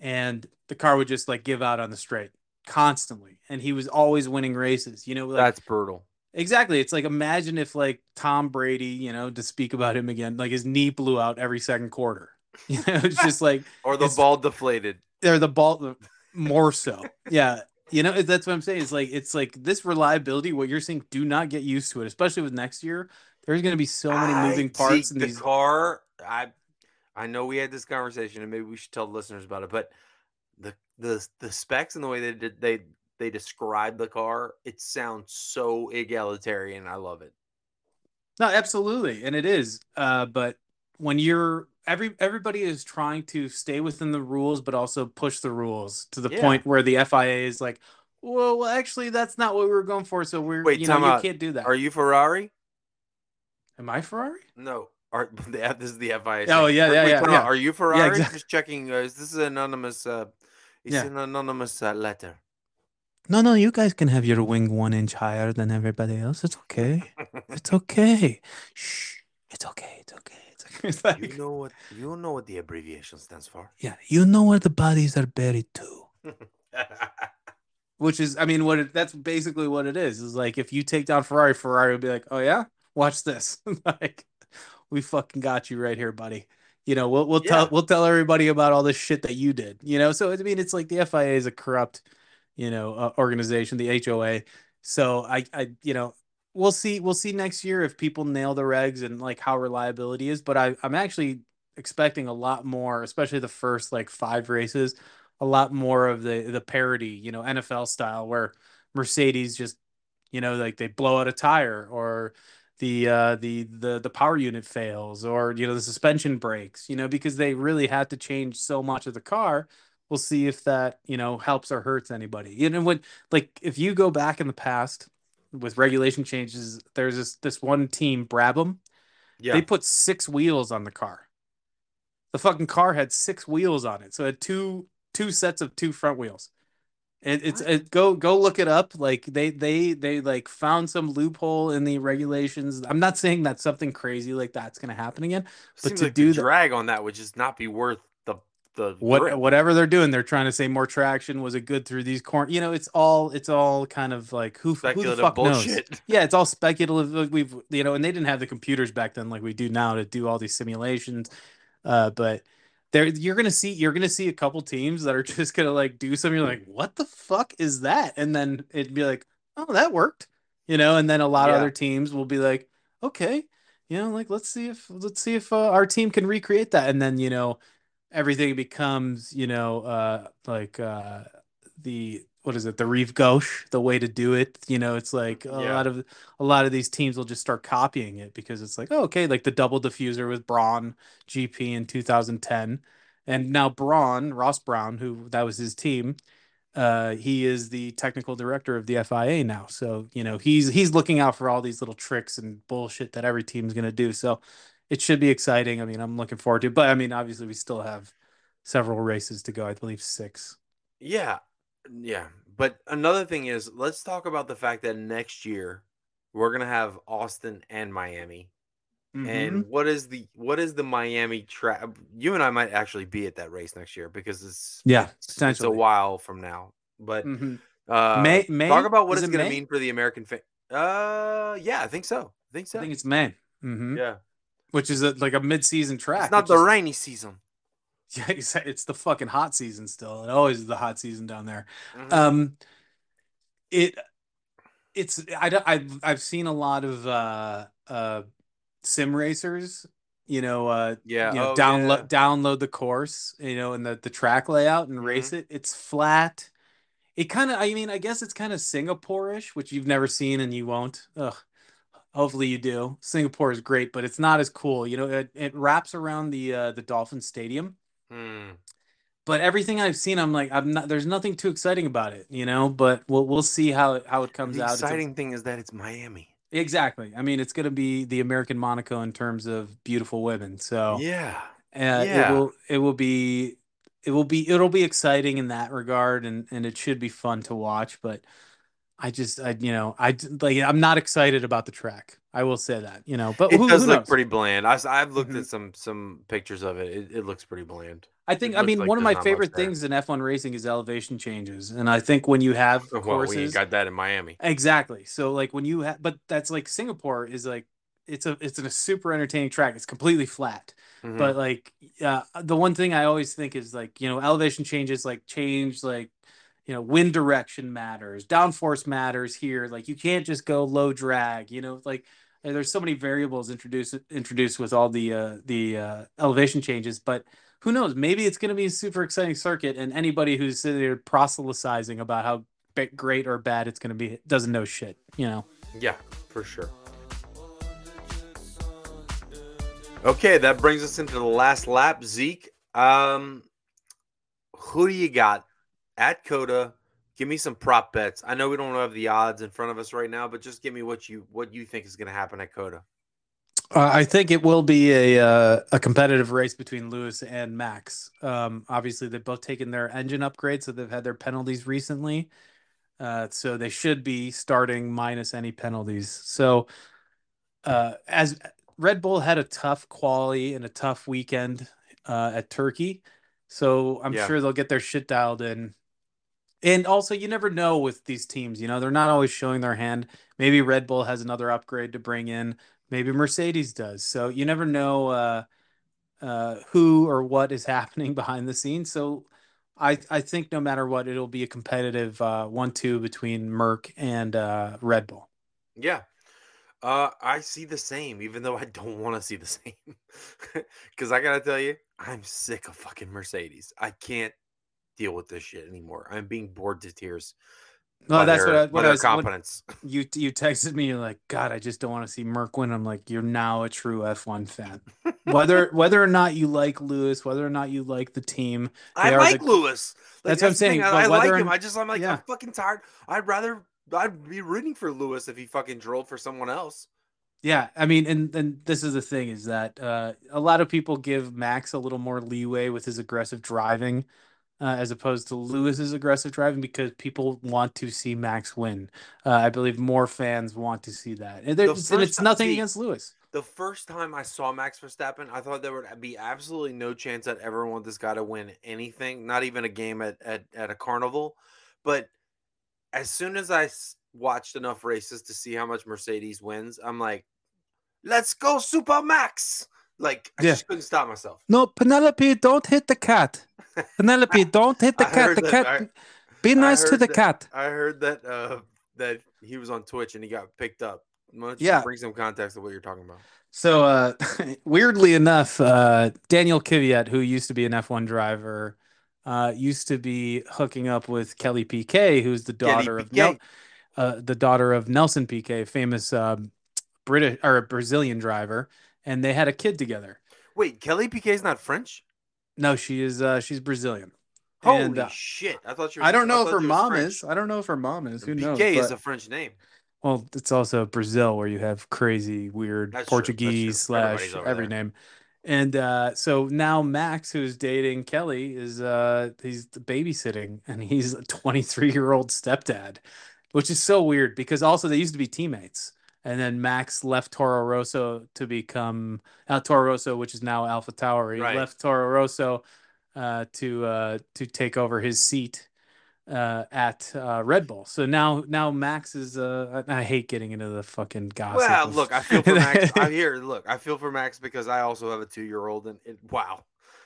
Speaker 3: and the car would just like give out on the straight constantly, and he was always winning races. You know, like,
Speaker 2: That's brutal.
Speaker 3: Exactly. It's like imagine if like Tom Brady, you know, to speak about him again, like his knee blew out every second quarter. You know, it's just like
Speaker 2: Or the ball deflated.
Speaker 3: they're the ball more so. Yeah. You know, that's what I'm saying. It's like it's like this reliability, what you're saying, do not get used to it, especially with next year. There's gonna be so many moving
Speaker 2: see,
Speaker 3: parts in
Speaker 2: the
Speaker 3: these
Speaker 2: car. I I know we had this conversation, and maybe we should tell the listeners about it. But the the the specs and the way they did they they describe the car, it sounds so egalitarian. I love it.
Speaker 3: No, absolutely, and it is. Uh, but when you're every everybody is trying to stay within the rules, but also push the rules to the
Speaker 2: Yeah.
Speaker 3: point where the FIA is like, well, well, actually, that's not what we were going for. So we're
Speaker 2: Wait,
Speaker 3: you know you
Speaker 2: out.
Speaker 3: can't do that.
Speaker 2: Are you Ferrari?
Speaker 3: Am I Ferrari?
Speaker 2: No. Are this is the FIA?
Speaker 3: Oh, yeah, yeah,
Speaker 2: wait,
Speaker 3: yeah, yeah.
Speaker 2: Are you Ferrari?
Speaker 3: exactly.
Speaker 2: Just checking. Uh, is this an anonymous? Uh, it's
Speaker 3: Yeah.
Speaker 2: an anonymous uh, letter.
Speaker 3: No, no, you guys can have your wing one inch higher than everybody else. It's okay. It's okay. Shh. It's okay. It's okay. It's, like,
Speaker 2: you know what? You know what the abbreviation stands for.
Speaker 3: yeah, you know where the bodies are buried too. Which is, I mean, what it, that's basically what it is. Is like if you take down Ferrari, Ferrari will be like, "Oh yeah, watch this." like, we fucking got you right here, buddy. You know, we'll we'll tell we'll tell everybody about all this shit that you did. You know, so I mean, it's like the FIA is a corrupt, you know, uh, organization, the HOA. So I, I, you know, we'll see we'll see next year if people nail the regs and like how reliability is. But I, I'm actually expecting a lot more, especially the first like five races a lot more of the the parody, you know, NFL style where Mercedes just, you know, like they blow out a tire or the uh the the the power unit fails or you know the suspension breaks, you know, because they really had to change so much of the car. We'll see if that, you know, helps or hurts anybody. You know, when like if you go back in the past with regulation changes, there's this this one team, Brabham,
Speaker 2: yeah.
Speaker 3: they put six wheels on the car. The fucking car had six wheels on it, so it had two two sets of two front wheels. It, it's it, go go look it up. Like they they they like found some loophole in the regulations. I'm not saying that something crazy like that's gonna happen again. but
Speaker 2: Seems
Speaker 3: to
Speaker 2: like
Speaker 3: do
Speaker 2: the
Speaker 3: that-
Speaker 2: drag on that would just not be worth the
Speaker 3: What
Speaker 2: grip.
Speaker 3: whatever they're doing, they're trying to say more traction. Was it good through these corners? You know, it's all it's all kind of like who who the fuck knows? Yeah, it's all speculative. Like we've you know, and they didn't have the computers back then like we do now to do all these simulations. Uh, but there you're gonna see you're gonna see a couple teams that are just gonna like do something. You're like, what the fuck is that? And then it'd be like, oh, that worked. You know, and then a lot of other teams will be like, okay, you know, like let's see if let's see if uh, our team can recreate that. And then you know, everything becomes you know uh like uh the what is it? The Reeve Gauche the way to do it you know it's like a
Speaker 2: Yeah.
Speaker 3: lot of a lot of these teams will just start copying it because it's like oh, okay like the double diffuser with Brawn GP in 2010 and now Brawn Ross Brawn who that was his team uh he is the technical director of the FIA now. So you know he's he's looking out for all these little tricks and bullshit that every team's going to do. So it should be exciting i mean i'm looking forward to it but i mean obviously we still have several races to go i believe six
Speaker 2: Yeah, yeah. But another thing is, let's talk about the fact that next year we're gonna have Austin and Miami.
Speaker 3: Mm-hmm.
Speaker 2: And what is the what is the Miami track? You and I might actually be at that race next year because it's
Speaker 3: Yeah,
Speaker 2: it's, it's a while from now. But
Speaker 3: Mhm.
Speaker 2: uh,
Speaker 3: May- May?
Speaker 2: talk about what
Speaker 3: Is
Speaker 2: it's going to mean for the American fan. Uh, yeah, I think so. I think so.
Speaker 3: i think it's may Mhm.
Speaker 2: yeah,
Speaker 3: which is a, like a mid-season track
Speaker 2: it's not the
Speaker 3: is-
Speaker 2: rainy season.
Speaker 3: yeah it's, it's the fucking hot season still it always is the hot season down there
Speaker 2: Mhm.
Speaker 3: um it it's I I've I've seen a lot of uh uh sim racers You know, uh,
Speaker 2: Yeah.
Speaker 3: you know,
Speaker 2: oh,
Speaker 3: download
Speaker 2: yeah.
Speaker 3: download the course, you know, and the the track layout and race it. It's flat. It kind of, I mean, I guess it's kind of Singapore-ish, which you've never seen and you won't. Ugh. Hopefully you do. Singapore is great, but it's not as cool. You know, it, it wraps around the uh, the Dolphin Stadium,
Speaker 2: Hmm.
Speaker 3: but everything I've seen, I'm like, I'm not. There's nothing too exciting about it, you know. But we'll we'll see how it how it comes
Speaker 2: The
Speaker 3: out. A-
Speaker 2: exciting thing is that it's Miami.
Speaker 3: exactly. I mean, it's gonna be the American Monaco in terms of beautiful women. So
Speaker 2: Yeah.
Speaker 3: uh,
Speaker 2: Yeah.
Speaker 3: it will it will be it will be it'll be exciting in that regard and and it should be fun to watch but i just i you know I like i'm not excited about the track i will say that you know but
Speaker 2: It
Speaker 3: who,
Speaker 2: does
Speaker 3: who
Speaker 2: look
Speaker 3: knows?
Speaker 2: pretty bland. I, have looked
Speaker 3: Mhm.
Speaker 2: at some some pictures of it. It, it looks pretty bland.
Speaker 3: i think
Speaker 2: it
Speaker 3: i mean
Speaker 2: like
Speaker 3: one of my favorite things in f1 racing is elevation changes and i think when you have
Speaker 2: Well, we
Speaker 3: courses
Speaker 2: ain't got that in Miami.
Speaker 3: Exactly. So like when you have, but that's like Singapore is like it's a it's a super entertaining track. It's completely flat.
Speaker 2: Mhm.
Speaker 3: But like uh, the one thing I always think is like you know elevation changes like change like you know wind direction matters, downforce matters here. Like you can't just go low drag. You know like there's so many variables introduced introduced with all the uh, the uh, elevation changes, but. Who knows? Maybe it's going to be a super exciting circuit, and anybody who's sitting there proselytizing about how great or bad it's going to be doesn't know shit you know
Speaker 2: Yeah, for sure. Okay, that brings us into the last lap. Zeke, um, who do you got at COTA? Give me some prop bets. I know we don't have the odds in front of us right now, but just give me what you what you think is going to happen at COTA.
Speaker 3: uh, i think it will be a uh, a competitive race between lewis and max um obviously they've both taken their engine upgrade so they've had their penalties recently uh so they should be starting minus any penalties so uh as red bull had a tough quality and a tough weekend uh at turkey so i'm
Speaker 2: Yeah.
Speaker 3: sure they'll get their shit dialed in And also, you never know with these teams. You know, they're not always showing their hand. Maybe Red Bull has another upgrade to bring in. Maybe Mercedes does. So you never know uh, uh, who or what is happening behind the scenes. So I I think no matter what, it'll be a competitive uh, one-two between Merc and uh, Red Bull.
Speaker 2: Yeah. Uh, I see the same, even though I don't want to see the same. Because I gotta tell you, I'm sick of fucking Mercedes. I can't deal with this shit anymore. I'm being bored to tears.
Speaker 3: No, that's
Speaker 2: their,
Speaker 3: what I, what I was.
Speaker 2: Competence.
Speaker 3: you you texted me. You're like, God, I just don't want to see Merc win. I'm like, you're now a true F1 fan. whether whether or not you like Lewis, whether or not you like the team,
Speaker 2: I like
Speaker 3: the-
Speaker 2: Lewis. Like,
Speaker 3: That's what I'm saying,
Speaker 2: I, I like him. I just I'm like
Speaker 3: Yeah.
Speaker 2: I'm fucking tired. I'd rather I'd be rooting for Lewis if he fucking drilled for someone else.
Speaker 3: Yeah, I mean, and and this is the thing is that uh, a lot of people give Max a little more leeway with his aggressive driving, uh, as opposed to Lewis's aggressive driving because people want to see Max win. Uh, I believe more fans want to see that, and, there's, and it's nothing
Speaker 2: see,
Speaker 3: against Lewis.
Speaker 2: The first time I saw Max Verstappen, I thought there would be absolutely no chance I'd ever want this guy to win anything, not even a game at at, at a carnival. But as soon as I watched enough races to see how much Mercedes wins, I'm like, let's go, Super Max! Like I
Speaker 3: Yeah.
Speaker 2: just couldn't stop myself.
Speaker 3: No, Penelope, don't hit the cat. Penelope, don't hit the cat. The
Speaker 2: that-
Speaker 3: cat.
Speaker 2: I-
Speaker 3: Be nice to the
Speaker 2: that-
Speaker 3: cat.
Speaker 2: I heard that uh that he was on Twitch and he got picked up.
Speaker 3: Yeah.
Speaker 2: bring some context to what you're talking about?
Speaker 3: So, uh, weirdly enough, uh, Daniel Kvyat, who used to be an F1 driver, uh, used to be hooking up with Kelly Piquet, who's the daughter of Nel- uh, the daughter of Nelson Piquet, famous um, British or Brazilian driver, and they had a kid together.
Speaker 2: Wait, Kelly Piquet's not French?
Speaker 3: No, she is uh, she's Brazilian.
Speaker 2: Holy
Speaker 3: And, uh,
Speaker 2: shit! I thought you. Were,
Speaker 3: I don't know if her mom
Speaker 2: French.
Speaker 3: is. I don't know if her mom is. Who knows?
Speaker 2: Piquet is a French name.
Speaker 3: Well, it's also Brazil where you have crazy, weird
Speaker 2: That's true, that's true.
Speaker 3: Portuguese slash every
Speaker 2: there.
Speaker 3: name. And uh, so now Max, who's dating Kelly, is uh, he's babysitting, and he's a 23 year old stepdad, which is so weird because also they used to be teammates, and then Max left Toro Rosso to become uh, Toro Rosso, which is now AlphaTauri. He
Speaker 2: Right.
Speaker 3: left Toro Rosso uh, to uh, to take over his seat uh, at uh, Red Bull. So now now Max is uh, I I hate getting into the fucking gossip.
Speaker 2: Well,
Speaker 3: of-
Speaker 2: look, I feel for Max. I hear. Look, I feel for Max because I also have a two-year-old, and it, wow,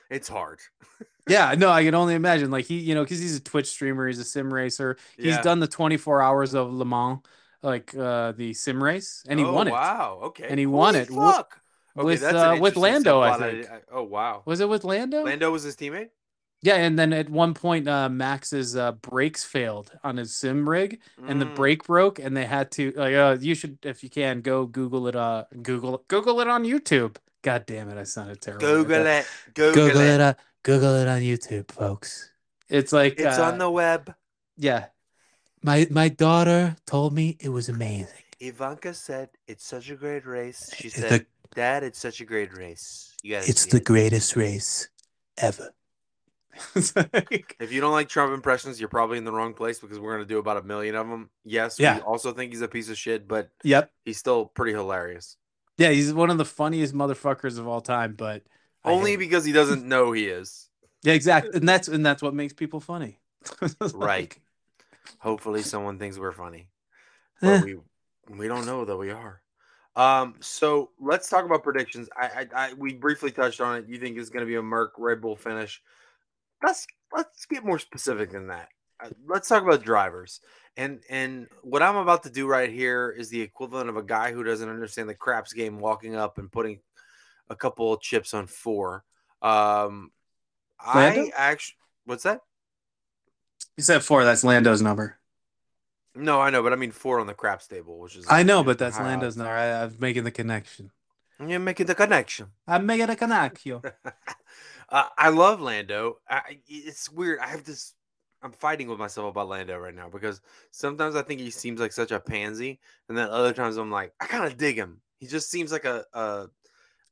Speaker 2: it's hard.
Speaker 3: yeah, no, I can only imagine. Like he, you know, because he's a Twitch streamer, he's a sim racer. He's
Speaker 2: Yeah.
Speaker 3: done the 24 hours of Le Mans, like uh, the sim race, and he
Speaker 2: Oh,
Speaker 3: won it.
Speaker 2: Wow. Okay.
Speaker 3: And he won it. Wha-
Speaker 2: Fuck. Okay,
Speaker 3: with
Speaker 2: that's an
Speaker 3: uh, with Lando. I
Speaker 2: subplot.
Speaker 3: think
Speaker 2: did- oh wow.
Speaker 3: was it with Lando?
Speaker 2: Lando was his teammate.
Speaker 3: Yeah, and then at one point, uh, Max's uh, brakes failed on his sim rig, and the
Speaker 2: Mm.
Speaker 3: brake broke, and they had to like, uh, you should, if you can, go Google it. Uh, Google Google it on YouTube. God damn it, I sounded terrible.
Speaker 2: Google it. Google,
Speaker 3: Google
Speaker 2: it.
Speaker 3: it. Uh, Google it on YouTube, folks. It's like
Speaker 2: It's
Speaker 3: uh,
Speaker 2: on the web.
Speaker 3: yeah. My my daughter told me it was amazing.
Speaker 2: Ivanka said it's such a great race. She
Speaker 3: It's
Speaker 2: said,
Speaker 3: the-
Speaker 2: "Dad, it's such a great race. You guys,
Speaker 3: It's the greatest race ever. Like-
Speaker 2: If you don't like Trump impressions, you're probably in the wrong place because we're gonna do about a million of them. Yes,
Speaker 3: Yeah.
Speaker 2: we also think he's a piece of shit, but
Speaker 3: yep.
Speaker 2: he's still pretty hilarious.
Speaker 3: Yeah, he's one of the funniest motherfuckers of all time, but
Speaker 2: Only because he doesn't know he is.
Speaker 3: Yeah, exactly. And that's and that's what makes people funny.
Speaker 2: Right. Hopefully, someone thinks we're funny,
Speaker 3: Eh.
Speaker 2: but we we don't know that we are. Um, so let's talk about predictions. I, I, I we briefly touched on it. You think it's going to be a Merc Red Bull finish? Let's let's get more specific than that. Uh, Let's talk about drivers. And and what I'm about to do right here is the equivalent of a guy who doesn't understand the craps game walking up and putting a couple of chips on four. Um, I
Speaker 3: Lando?
Speaker 2: actually, what's that?
Speaker 3: You said four, that's Lando's number.
Speaker 2: No, I know, but I mean four on the craps table, which is
Speaker 3: I know, but that's Lando's number. I, I'm making the connection.
Speaker 2: You're making the connection.
Speaker 3: I'm making a connection.
Speaker 2: uh, I love Lando. I, it's weird. I have this. I'm fighting with myself about Lando right now because sometimes I think he seems like such a pansy, and then other times I'm like, I kind of dig him. He just seems like a. a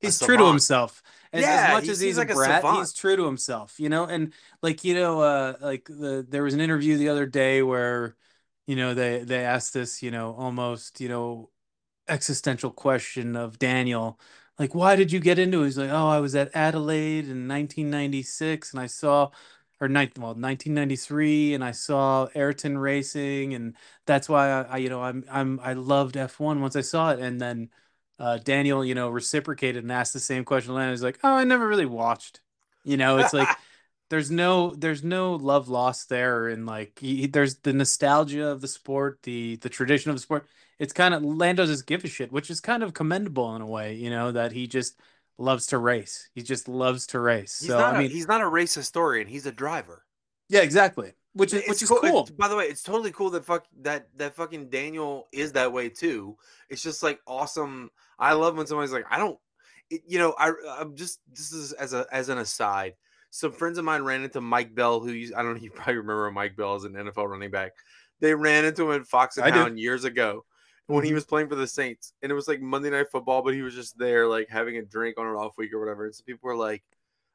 Speaker 3: He's true to himself. As,
Speaker 2: Yeah,
Speaker 3: as much
Speaker 2: he
Speaker 3: as he's
Speaker 2: like
Speaker 3: a brat,
Speaker 2: savant.
Speaker 3: he's true to himself, you know. And like you know, uh, like the there was an interview the other day where, you know, they they asked this, you know, almost you know, existential question of Daniel, like, why did you get into it? He's like, oh, I was at Adelaide in 1996, and I saw, or well, 1993, and I saw Ayrton racing, and that's why I, I you know, I'm I'm I loved F1 once I saw it, and then uh, Daniel, you know, reciprocated and asked the same question. to Lando He's like, "Oh, I never really watched." You know, it's like there's no there's no love lost there, and like he, he- there's the nostalgia of the sport, the the tradition of the sport. It's kind of Lando doesn't give a shit, which is kind of commendable in a way. You know that he just loves to race. He just loves to race.
Speaker 2: he's
Speaker 3: so. I
Speaker 2: a,
Speaker 3: mean,
Speaker 2: he's not a race historian. He's a driver.
Speaker 3: yeah, exactly. Which is which is
Speaker 2: cool-
Speaker 3: cool.
Speaker 2: by the way, it's totally cool that fuck that that fucking Daniel is that way too. It's just like awesome. I love when somebody's like, I don't, it, you know, I I'm just this is as a as an aside. Some friends of mine ran into Mike Bell, who you, I don't know, you probably remember Mike Bell as an NFL running back. They ran into him at Fox and
Speaker 3: I do.
Speaker 2: Hound years ago when he
Speaker 3: Mhm.
Speaker 2: was playing for the Saints, and it was like Monday Night Football, but he was just there like having a drink on an off week or whatever. And so people were like,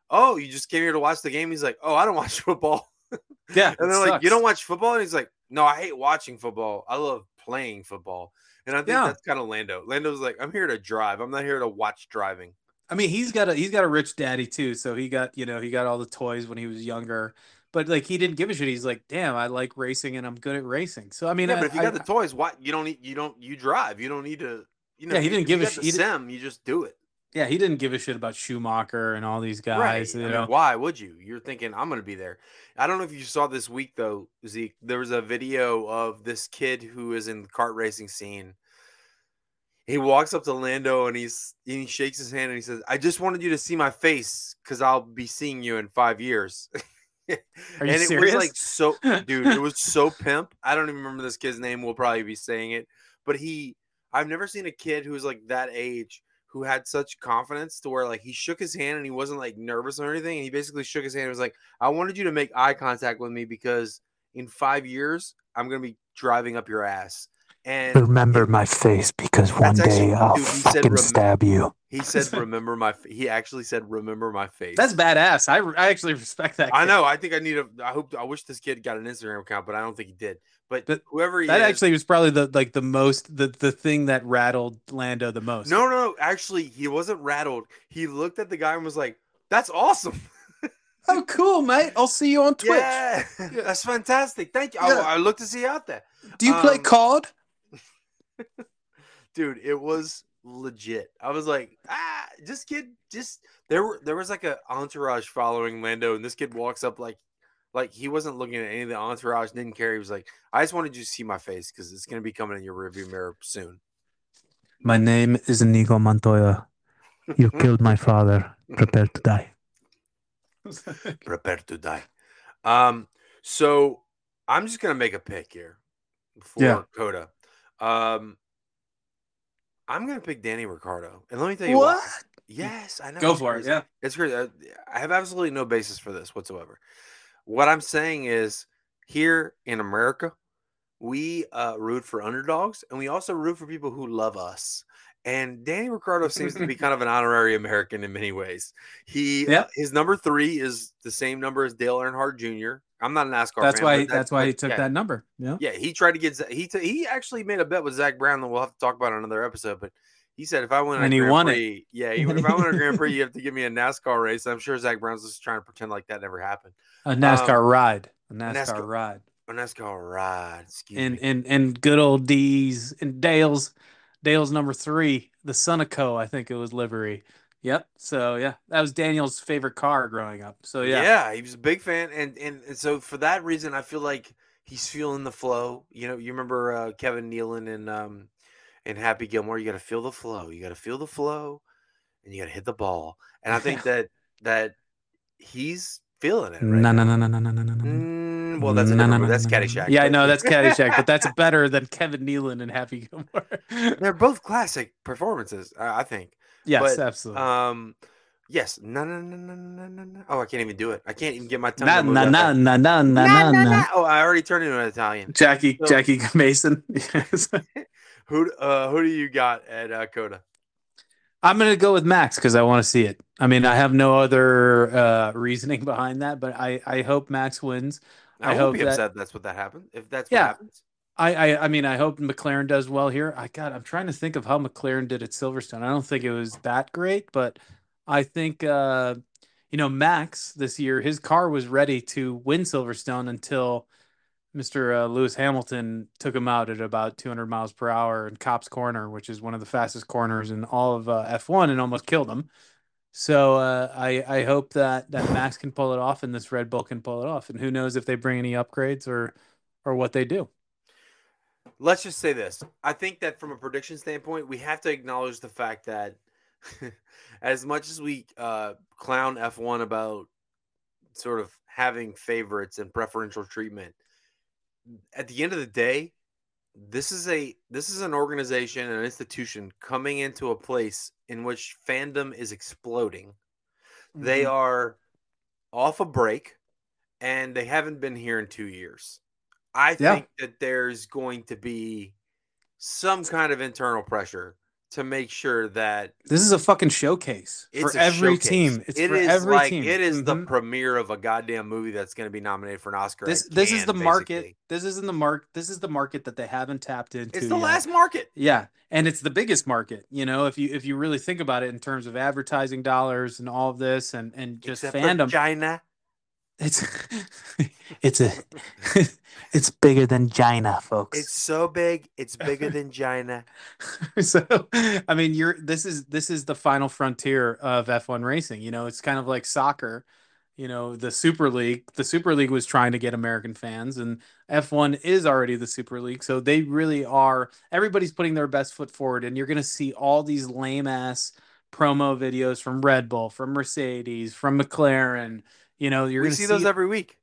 Speaker 2: "Oh, you just came here to watch the game?" He's like, "Oh, I don't watch football."
Speaker 3: Yeah,
Speaker 2: And they're like, "You don't watch football?" And he's like, "No, I hate watching football. I love playing football." And I think
Speaker 3: Yeah.
Speaker 2: that's kind of Lando. Lando's like, "I'm here to drive. I'm not here to watch driving."
Speaker 3: I mean, he's got a he's got a rich daddy too, so he got you know he got all the toys when he was younger, but like he didn't give a shit. He's like, damn, I like racing and I'm good at racing. So I mean,
Speaker 2: yeah,
Speaker 3: I,
Speaker 2: but if you
Speaker 3: I-
Speaker 2: got the toys, why you don't need you don't you drive? You don't need to. You know,
Speaker 3: Yeah, he didn't give a shit.
Speaker 2: sim. You just do it.
Speaker 3: Yeah, he didn't give a shit about Schumacher and all these guys.
Speaker 2: right.
Speaker 3: You
Speaker 2: I
Speaker 3: know,
Speaker 2: mean, why would you? You're thinking I'm going to be there. I don't know if you saw this week though, Zeke. There was a video of this kid who is in the kart racing scene. He walks up to Lando and he's and he shakes his hand and he says, "I just wanted you to see my face because I'll be seeing you in five years."
Speaker 3: Are you
Speaker 2: and it
Speaker 3: serious?
Speaker 2: was like so, dude. It was so pimp. I don't even remember this kid's name. We'll probably be saying it, but he. I've never seen a kid who's like that age who had such confidence to where like he shook his hand and he wasn't like nervous or anything. And he basically shook his hand and was like, I wanted you to make eye contact with me because in five years I'm gonna be driving up your ass. And
Speaker 4: Remember my face because one
Speaker 2: That's actually-
Speaker 4: day I'll
Speaker 2: dude, he said
Speaker 4: fucking stab you.
Speaker 2: he said, "Remember my." f-" He actually said, "Remember my face."
Speaker 3: that's badass. I I actually respect that.
Speaker 2: I know. I think I need a. I hope. I wish this kid got an Instagram account, but I don't think he did. But,
Speaker 3: But
Speaker 2: whoever he
Speaker 3: That
Speaker 2: is,
Speaker 3: actually was probably the like the most the the thing that rattled Lando the most.
Speaker 2: no, no, actually, he wasn't rattled. He looked at the guy and was like, "That's awesome."
Speaker 3: Oh, cool, mate. I'll see you on Twitch.
Speaker 2: Yeah, that's fantastic. Thank you.
Speaker 3: Yeah.
Speaker 2: I, I look to see you out there,
Speaker 3: Do you play
Speaker 2: Um,
Speaker 3: COD?
Speaker 2: dude. It was legit. I was like, ah, this kid just there were there was like a entourage following Lando, and this kid walks up like like he wasn't looking at any of the entourage, didn't care. He was like, I just wanted you to see my face because it's gonna be coming in your rearview mirror soon.
Speaker 3: My name is Inigo Montoya.
Speaker 4: You killed my father. Prepare to die.
Speaker 2: Prepare to die. Um, so I'm just gonna make a pick here for
Speaker 3: Yeah.
Speaker 2: COTA. Um, I'm gonna pick Danny Ricciardo, and let me tell you why.
Speaker 3: what?
Speaker 2: Yes, I know.
Speaker 3: Go for it. Yeah.
Speaker 2: It's great. I I have absolutely no basis for this whatsoever. What I'm saying is, here in America, we uh, root for underdogs, and we also root for people who love us. And Danny Ricciardo seems to be kind of an honorary American in many ways. He uh, his number three is the same number as Dale Earnhardt Jr. I'm not an NASCAR.
Speaker 3: That's
Speaker 2: fan,
Speaker 3: why.
Speaker 2: but that-
Speaker 3: that's why he took
Speaker 2: yeah,
Speaker 3: that number. Yeah.
Speaker 2: Yeah, he tried to get he t- he actually made a bet with Zak Brown that we'll have to talk about in another episode. But he said if I win a
Speaker 3: And he
Speaker 2: Grand
Speaker 3: won it.
Speaker 2: Yeah, if I win a Grand Prix, you have to give me a NASCAR race. I'm sure Zak Brown's just trying to pretend like that never happened.
Speaker 3: A NASCAR ride. A NASCAR,
Speaker 2: NASCAR-
Speaker 3: ride.
Speaker 2: A NASCAR ride, excuse
Speaker 3: And
Speaker 2: me.
Speaker 3: and and good old D's and Dale's. Dale's number three, the Sunoco, I think it was livery. Yep. So yeah, that was Daniel's favorite car growing up. So yeah.
Speaker 2: yeah. he was a big fan, and, and and so for that reason, I feel like he's feeling the flow. You know, you remember uh, Kevin Nealon and um and Happy Gilmore. You got to feel the flow. You got to feel the flow, and you got to hit the ball. And I think that that he's feeling it. Right
Speaker 3: No, no, no, no, no, no, no, no, no.
Speaker 2: Mm, well, that's
Speaker 3: No, no, no,
Speaker 2: That's
Speaker 3: no, no, no.
Speaker 2: Caddyshack.
Speaker 3: Yeah, I know that's Caddyshack, but that's better than Kevin Nealon and Happy Gilmore.
Speaker 2: They're both classic performances, I think.
Speaker 3: yes,
Speaker 2: but,
Speaker 3: absolutely.
Speaker 2: Um, yes. No, no, no, no, no, no, no. Oh, I can't even do it. I can't even get my tongue.
Speaker 3: Na
Speaker 2: to move
Speaker 3: na
Speaker 2: that
Speaker 3: na
Speaker 2: fast.
Speaker 3: na na na
Speaker 2: Na,
Speaker 3: na
Speaker 2: na,
Speaker 3: na.
Speaker 2: na. Oh, I already turned into an Italian.
Speaker 3: Jackie
Speaker 2: So-
Speaker 3: Jackie Mason. Yes.
Speaker 2: Who uh who do you got at uh, COTA?
Speaker 3: I'm gonna go with Max because I want to see it. I mean, I have no other uh, reasoning behind that, but I I hope Max wins.
Speaker 2: I,
Speaker 3: I hope
Speaker 2: be
Speaker 3: that-
Speaker 2: upset that's what that happens. If that's
Speaker 3: Yeah.
Speaker 2: what happens.
Speaker 3: I, I I mean, I hope McLaren does well here. I got. I'm trying to think of how McLaren did at Silverstone. I don't think it was that great, but I think uh, you know Max this year, his car was ready to win Silverstone until Mr. Uh, Lewis Hamilton took him out at about 200 miles per hour in Copse Corner, which is one of the fastest corners in all of uh, F1, and almost killed him. So uh, I I hope that that Max can pull it off, and this Red Bull can pull it off. And who knows if they bring any upgrades or or what they do.
Speaker 2: Let's just say this. I think that from a prediction standpoint, we have to acknowledge the fact that as much as we uh, clown F1 about sort of having favorites and preferential treatment, at the end of the day, this is a this is an organization, an institution coming into a place in which fandom is exploding. They
Speaker 3: Mhm.
Speaker 2: are off a break and they haven't been here in two years. I
Speaker 3: Yeah.
Speaker 2: think that there's going to be some kind of internal pressure to make sure that
Speaker 3: This is a fucking showcase for every
Speaker 2: showcase.
Speaker 3: team. It's
Speaker 2: It
Speaker 3: for
Speaker 2: is
Speaker 3: every
Speaker 2: like
Speaker 3: team.
Speaker 2: it is the
Speaker 3: Mhm.
Speaker 2: premiere of a goddamn movie that's going to be nominated for an Oscar.
Speaker 3: this. This is
Speaker 2: Cannes,
Speaker 3: the market.
Speaker 2: basically.
Speaker 3: This isn't the mark. This is the market that they haven't tapped into.
Speaker 2: It's the
Speaker 3: yet.
Speaker 2: last market.
Speaker 3: Yeah, and it's the biggest market. You know, if you if you really think about it in terms of advertising dollars and all of this, and and just
Speaker 2: except
Speaker 3: fandom,
Speaker 2: China.
Speaker 3: It's it's a it's bigger than China, folks.
Speaker 2: It's so big. It's bigger than China.
Speaker 3: so I mean, you're this is this is the final frontier of F1 racing. You know, it's kind of like soccer. You know, the Super League. The Super League was trying to get American fans, and F1 is already the Super League. So they really are. Everybody's putting their best foot forward, and you're going to see all these lame ass promo videos from Red Bull, from Mercedes, from McLaren. You know, you're
Speaker 2: we
Speaker 3: to
Speaker 2: see those every week.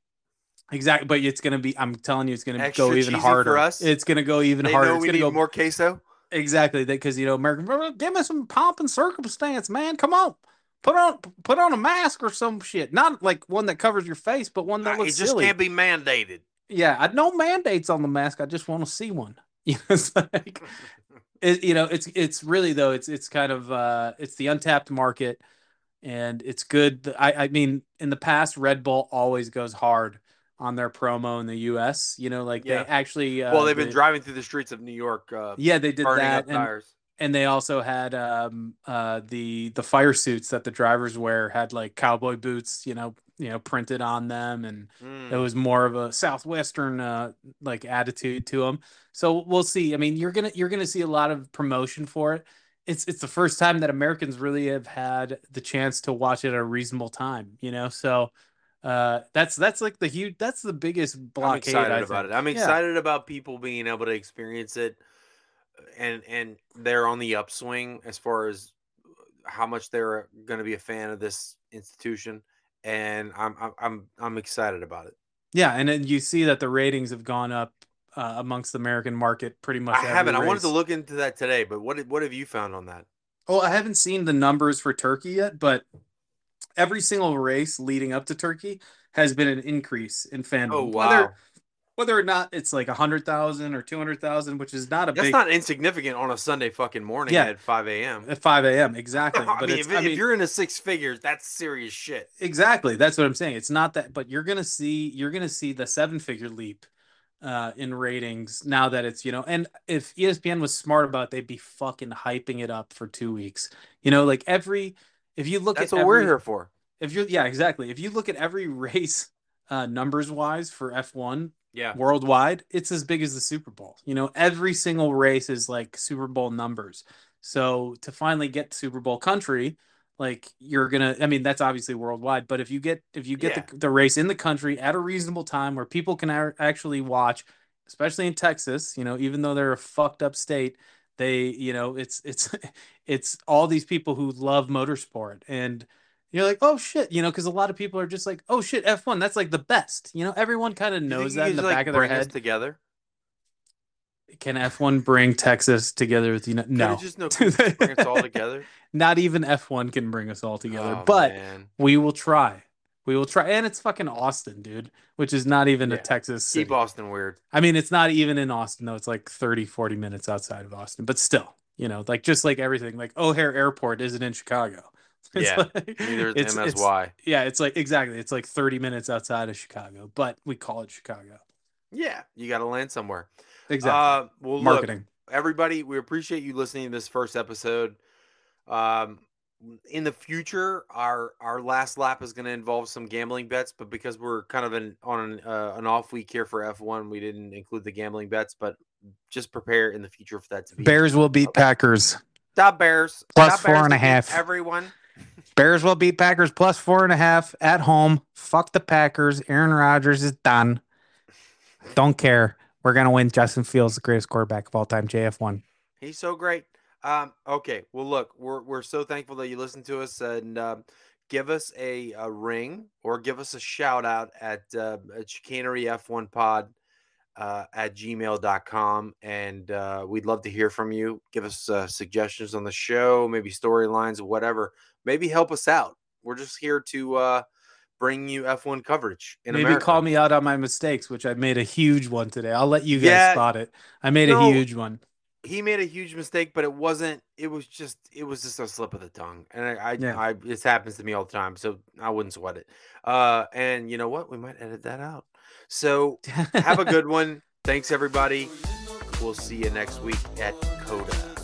Speaker 3: exactly, but it's going to be. I'm telling you, it's going to
Speaker 2: Extra
Speaker 3: go even
Speaker 2: cheesy for
Speaker 3: harder.
Speaker 2: us.
Speaker 3: It's going to go even
Speaker 2: They
Speaker 3: harder.
Speaker 2: know
Speaker 3: It's
Speaker 2: we
Speaker 3: going to
Speaker 2: need
Speaker 3: go
Speaker 2: more queso.
Speaker 3: Exactly, because you know, American, give me some pomp and circumstance, man. Come on, put on put on a mask or some shit. Not like one that covers your face, but one that
Speaker 2: Uh, It just
Speaker 3: silly.
Speaker 2: can't be mandated.
Speaker 3: Yeah, I no mandates on the mask. I just want to see one. You know, it's like, it, you know, it's it's really though. It's it's kind of uh, it's the untapped market, and it's good. I I mean, in the past, Red Bull always goes hard on their promo in the U.S. You know, like
Speaker 2: Yeah.
Speaker 3: they actually. Uh,
Speaker 2: well, they've been
Speaker 3: they-
Speaker 2: driving through the streets of New York, uh,
Speaker 3: Yeah, they did that. and- and they also had um uh the the fire suits that the drivers wear had like cowboy boots you know you know printed on them and
Speaker 2: Mm.
Speaker 3: it was more of a southwestern uh like attitude to them so we'll see i mean you're gonna you're gonna see a lot of promotion for it it's it's the first time that americans really have had the chance to watch it at a reasonable time you know so uh that's that's like the huge that's the biggest
Speaker 2: I'm
Speaker 3: blockade
Speaker 2: excited
Speaker 3: I
Speaker 2: about it. I'm
Speaker 3: Yeah.
Speaker 2: excited about people being able to experience it, and and they're on the upswing as far as how much they're going to be a fan of this institution, and I'm I'm I'm, I'm excited about it.
Speaker 3: Yeah, and then you see that the ratings have gone up uh, amongst the American market pretty much.
Speaker 2: I haven't. I wanted to look into that today, but what what have you found on that?
Speaker 3: Oh, I haven't seen the numbers for Turkey yet, but every single race leading up to Turkey has been an increase in fandom.
Speaker 2: Oh wow,
Speaker 3: Whether whether or not it's like a hundred thousand or two hundred thousand, which is not a big
Speaker 2: that's
Speaker 3: big
Speaker 2: not insignificant on a Sunday fucking morning
Speaker 3: Yeah.
Speaker 2: at five a.m.
Speaker 3: at five a.m. exactly.
Speaker 2: I
Speaker 3: But
Speaker 2: mean,
Speaker 3: it's,
Speaker 2: if,
Speaker 3: I
Speaker 2: if
Speaker 3: mean,
Speaker 2: you're into six figures, that's serious shit.
Speaker 3: exactly that's what I'm saying. It's not that, but you're gonna see you're gonna see the seven figure leap uh in ratings now that it's you know and if espn was smart about it, they'd be fucking hyping it up for two weeks. You know like every if you look
Speaker 2: That's
Speaker 3: at
Speaker 2: what we're here for.
Speaker 3: if you're yeah exactly. If you look at every race uh numbers wise for f1
Speaker 2: Yeah,
Speaker 3: worldwide it's as big as the super bowl. You know every single race is like super bowl numbers. So to finally get super bowl country like you're gonna i mean that's obviously worldwide but if you get if you get the, the race in the country at a reasonable time where people can a- actually watch especially in texas you know even though they're a fucked up state they you know it's it's it's all these people who love motorsport and you're like oh shit you know because a lot of people are just like oh shit f1 that's like the best you know everyone kind of knows that in the
Speaker 2: just,
Speaker 3: back of their head
Speaker 2: together.
Speaker 3: Can f1 bring texas together with you know
Speaker 2: Could've
Speaker 3: no
Speaker 2: just no, bring us all together.
Speaker 3: not even f1 can bring us all together
Speaker 2: Oh,
Speaker 3: but
Speaker 2: man.
Speaker 3: we will try we will try and it's fucking austin dude which is not even a texas city.
Speaker 2: keep Austin weird.
Speaker 3: i mean it's not even in austin though it's like 30 40 minutes outside of austin but still you know like just like everything like o'hare airport isn't in chicago It's
Speaker 2: Yeah,
Speaker 3: like-
Speaker 2: Neither is
Speaker 3: it's- it's-
Speaker 2: MSY.
Speaker 3: yeah it's like exactly it's like 30 minutes outside of chicago but we call it chicago
Speaker 2: Yeah, you got to land somewhere.
Speaker 3: Exactly
Speaker 2: Uh, well, look,
Speaker 3: marketing
Speaker 2: everybody, we appreciate you listening to this first episode. Um, in the future, our our last lap is going to involve some gambling bets, but because we're kind of an, on an, uh, an off week here for F1, we didn't include the gambling bets. But just prepare in the future for that to be
Speaker 3: bears will beat packers
Speaker 2: Stop Bears
Speaker 3: Plus
Speaker 2: The
Speaker 3: four
Speaker 2: Bears
Speaker 3: and a half.
Speaker 2: Everyone,
Speaker 3: Bears will beat Packers plus four and a half at home. Fuck the Packers. Aaron Rodgers is done. Don't care. We're gonna win. Justin Fields, the greatest quarterback of all time. JF one.
Speaker 2: he's so great. Um, okay, well, look, we're we're so thankful that you listen to us and um, give us a, a ring or give us a shout out at uh, at chicanery f1 pod uh, at gmail.com and uh, we'd love to hear from you give us uh, suggestions on the show maybe storylines whatever maybe help us out we're just here to uh, bring you f1 coverage in
Speaker 3: Maybe
Speaker 2: America.
Speaker 3: call me out on my mistakes, which I made a huge one today. I'll let you guys
Speaker 2: Yeah.
Speaker 3: spot it. I made
Speaker 2: No.
Speaker 3: a huge one.
Speaker 2: he made a huge mistake, but it wasn't. It was just. It was just a slip of the tongue, and I, I,
Speaker 3: Yeah.
Speaker 2: I this happens to me all the time, so I wouldn't sweat it. Uh, and you know what? We might edit that out. So have a good one. Thanks, everybody. We'll see you next week at COTA.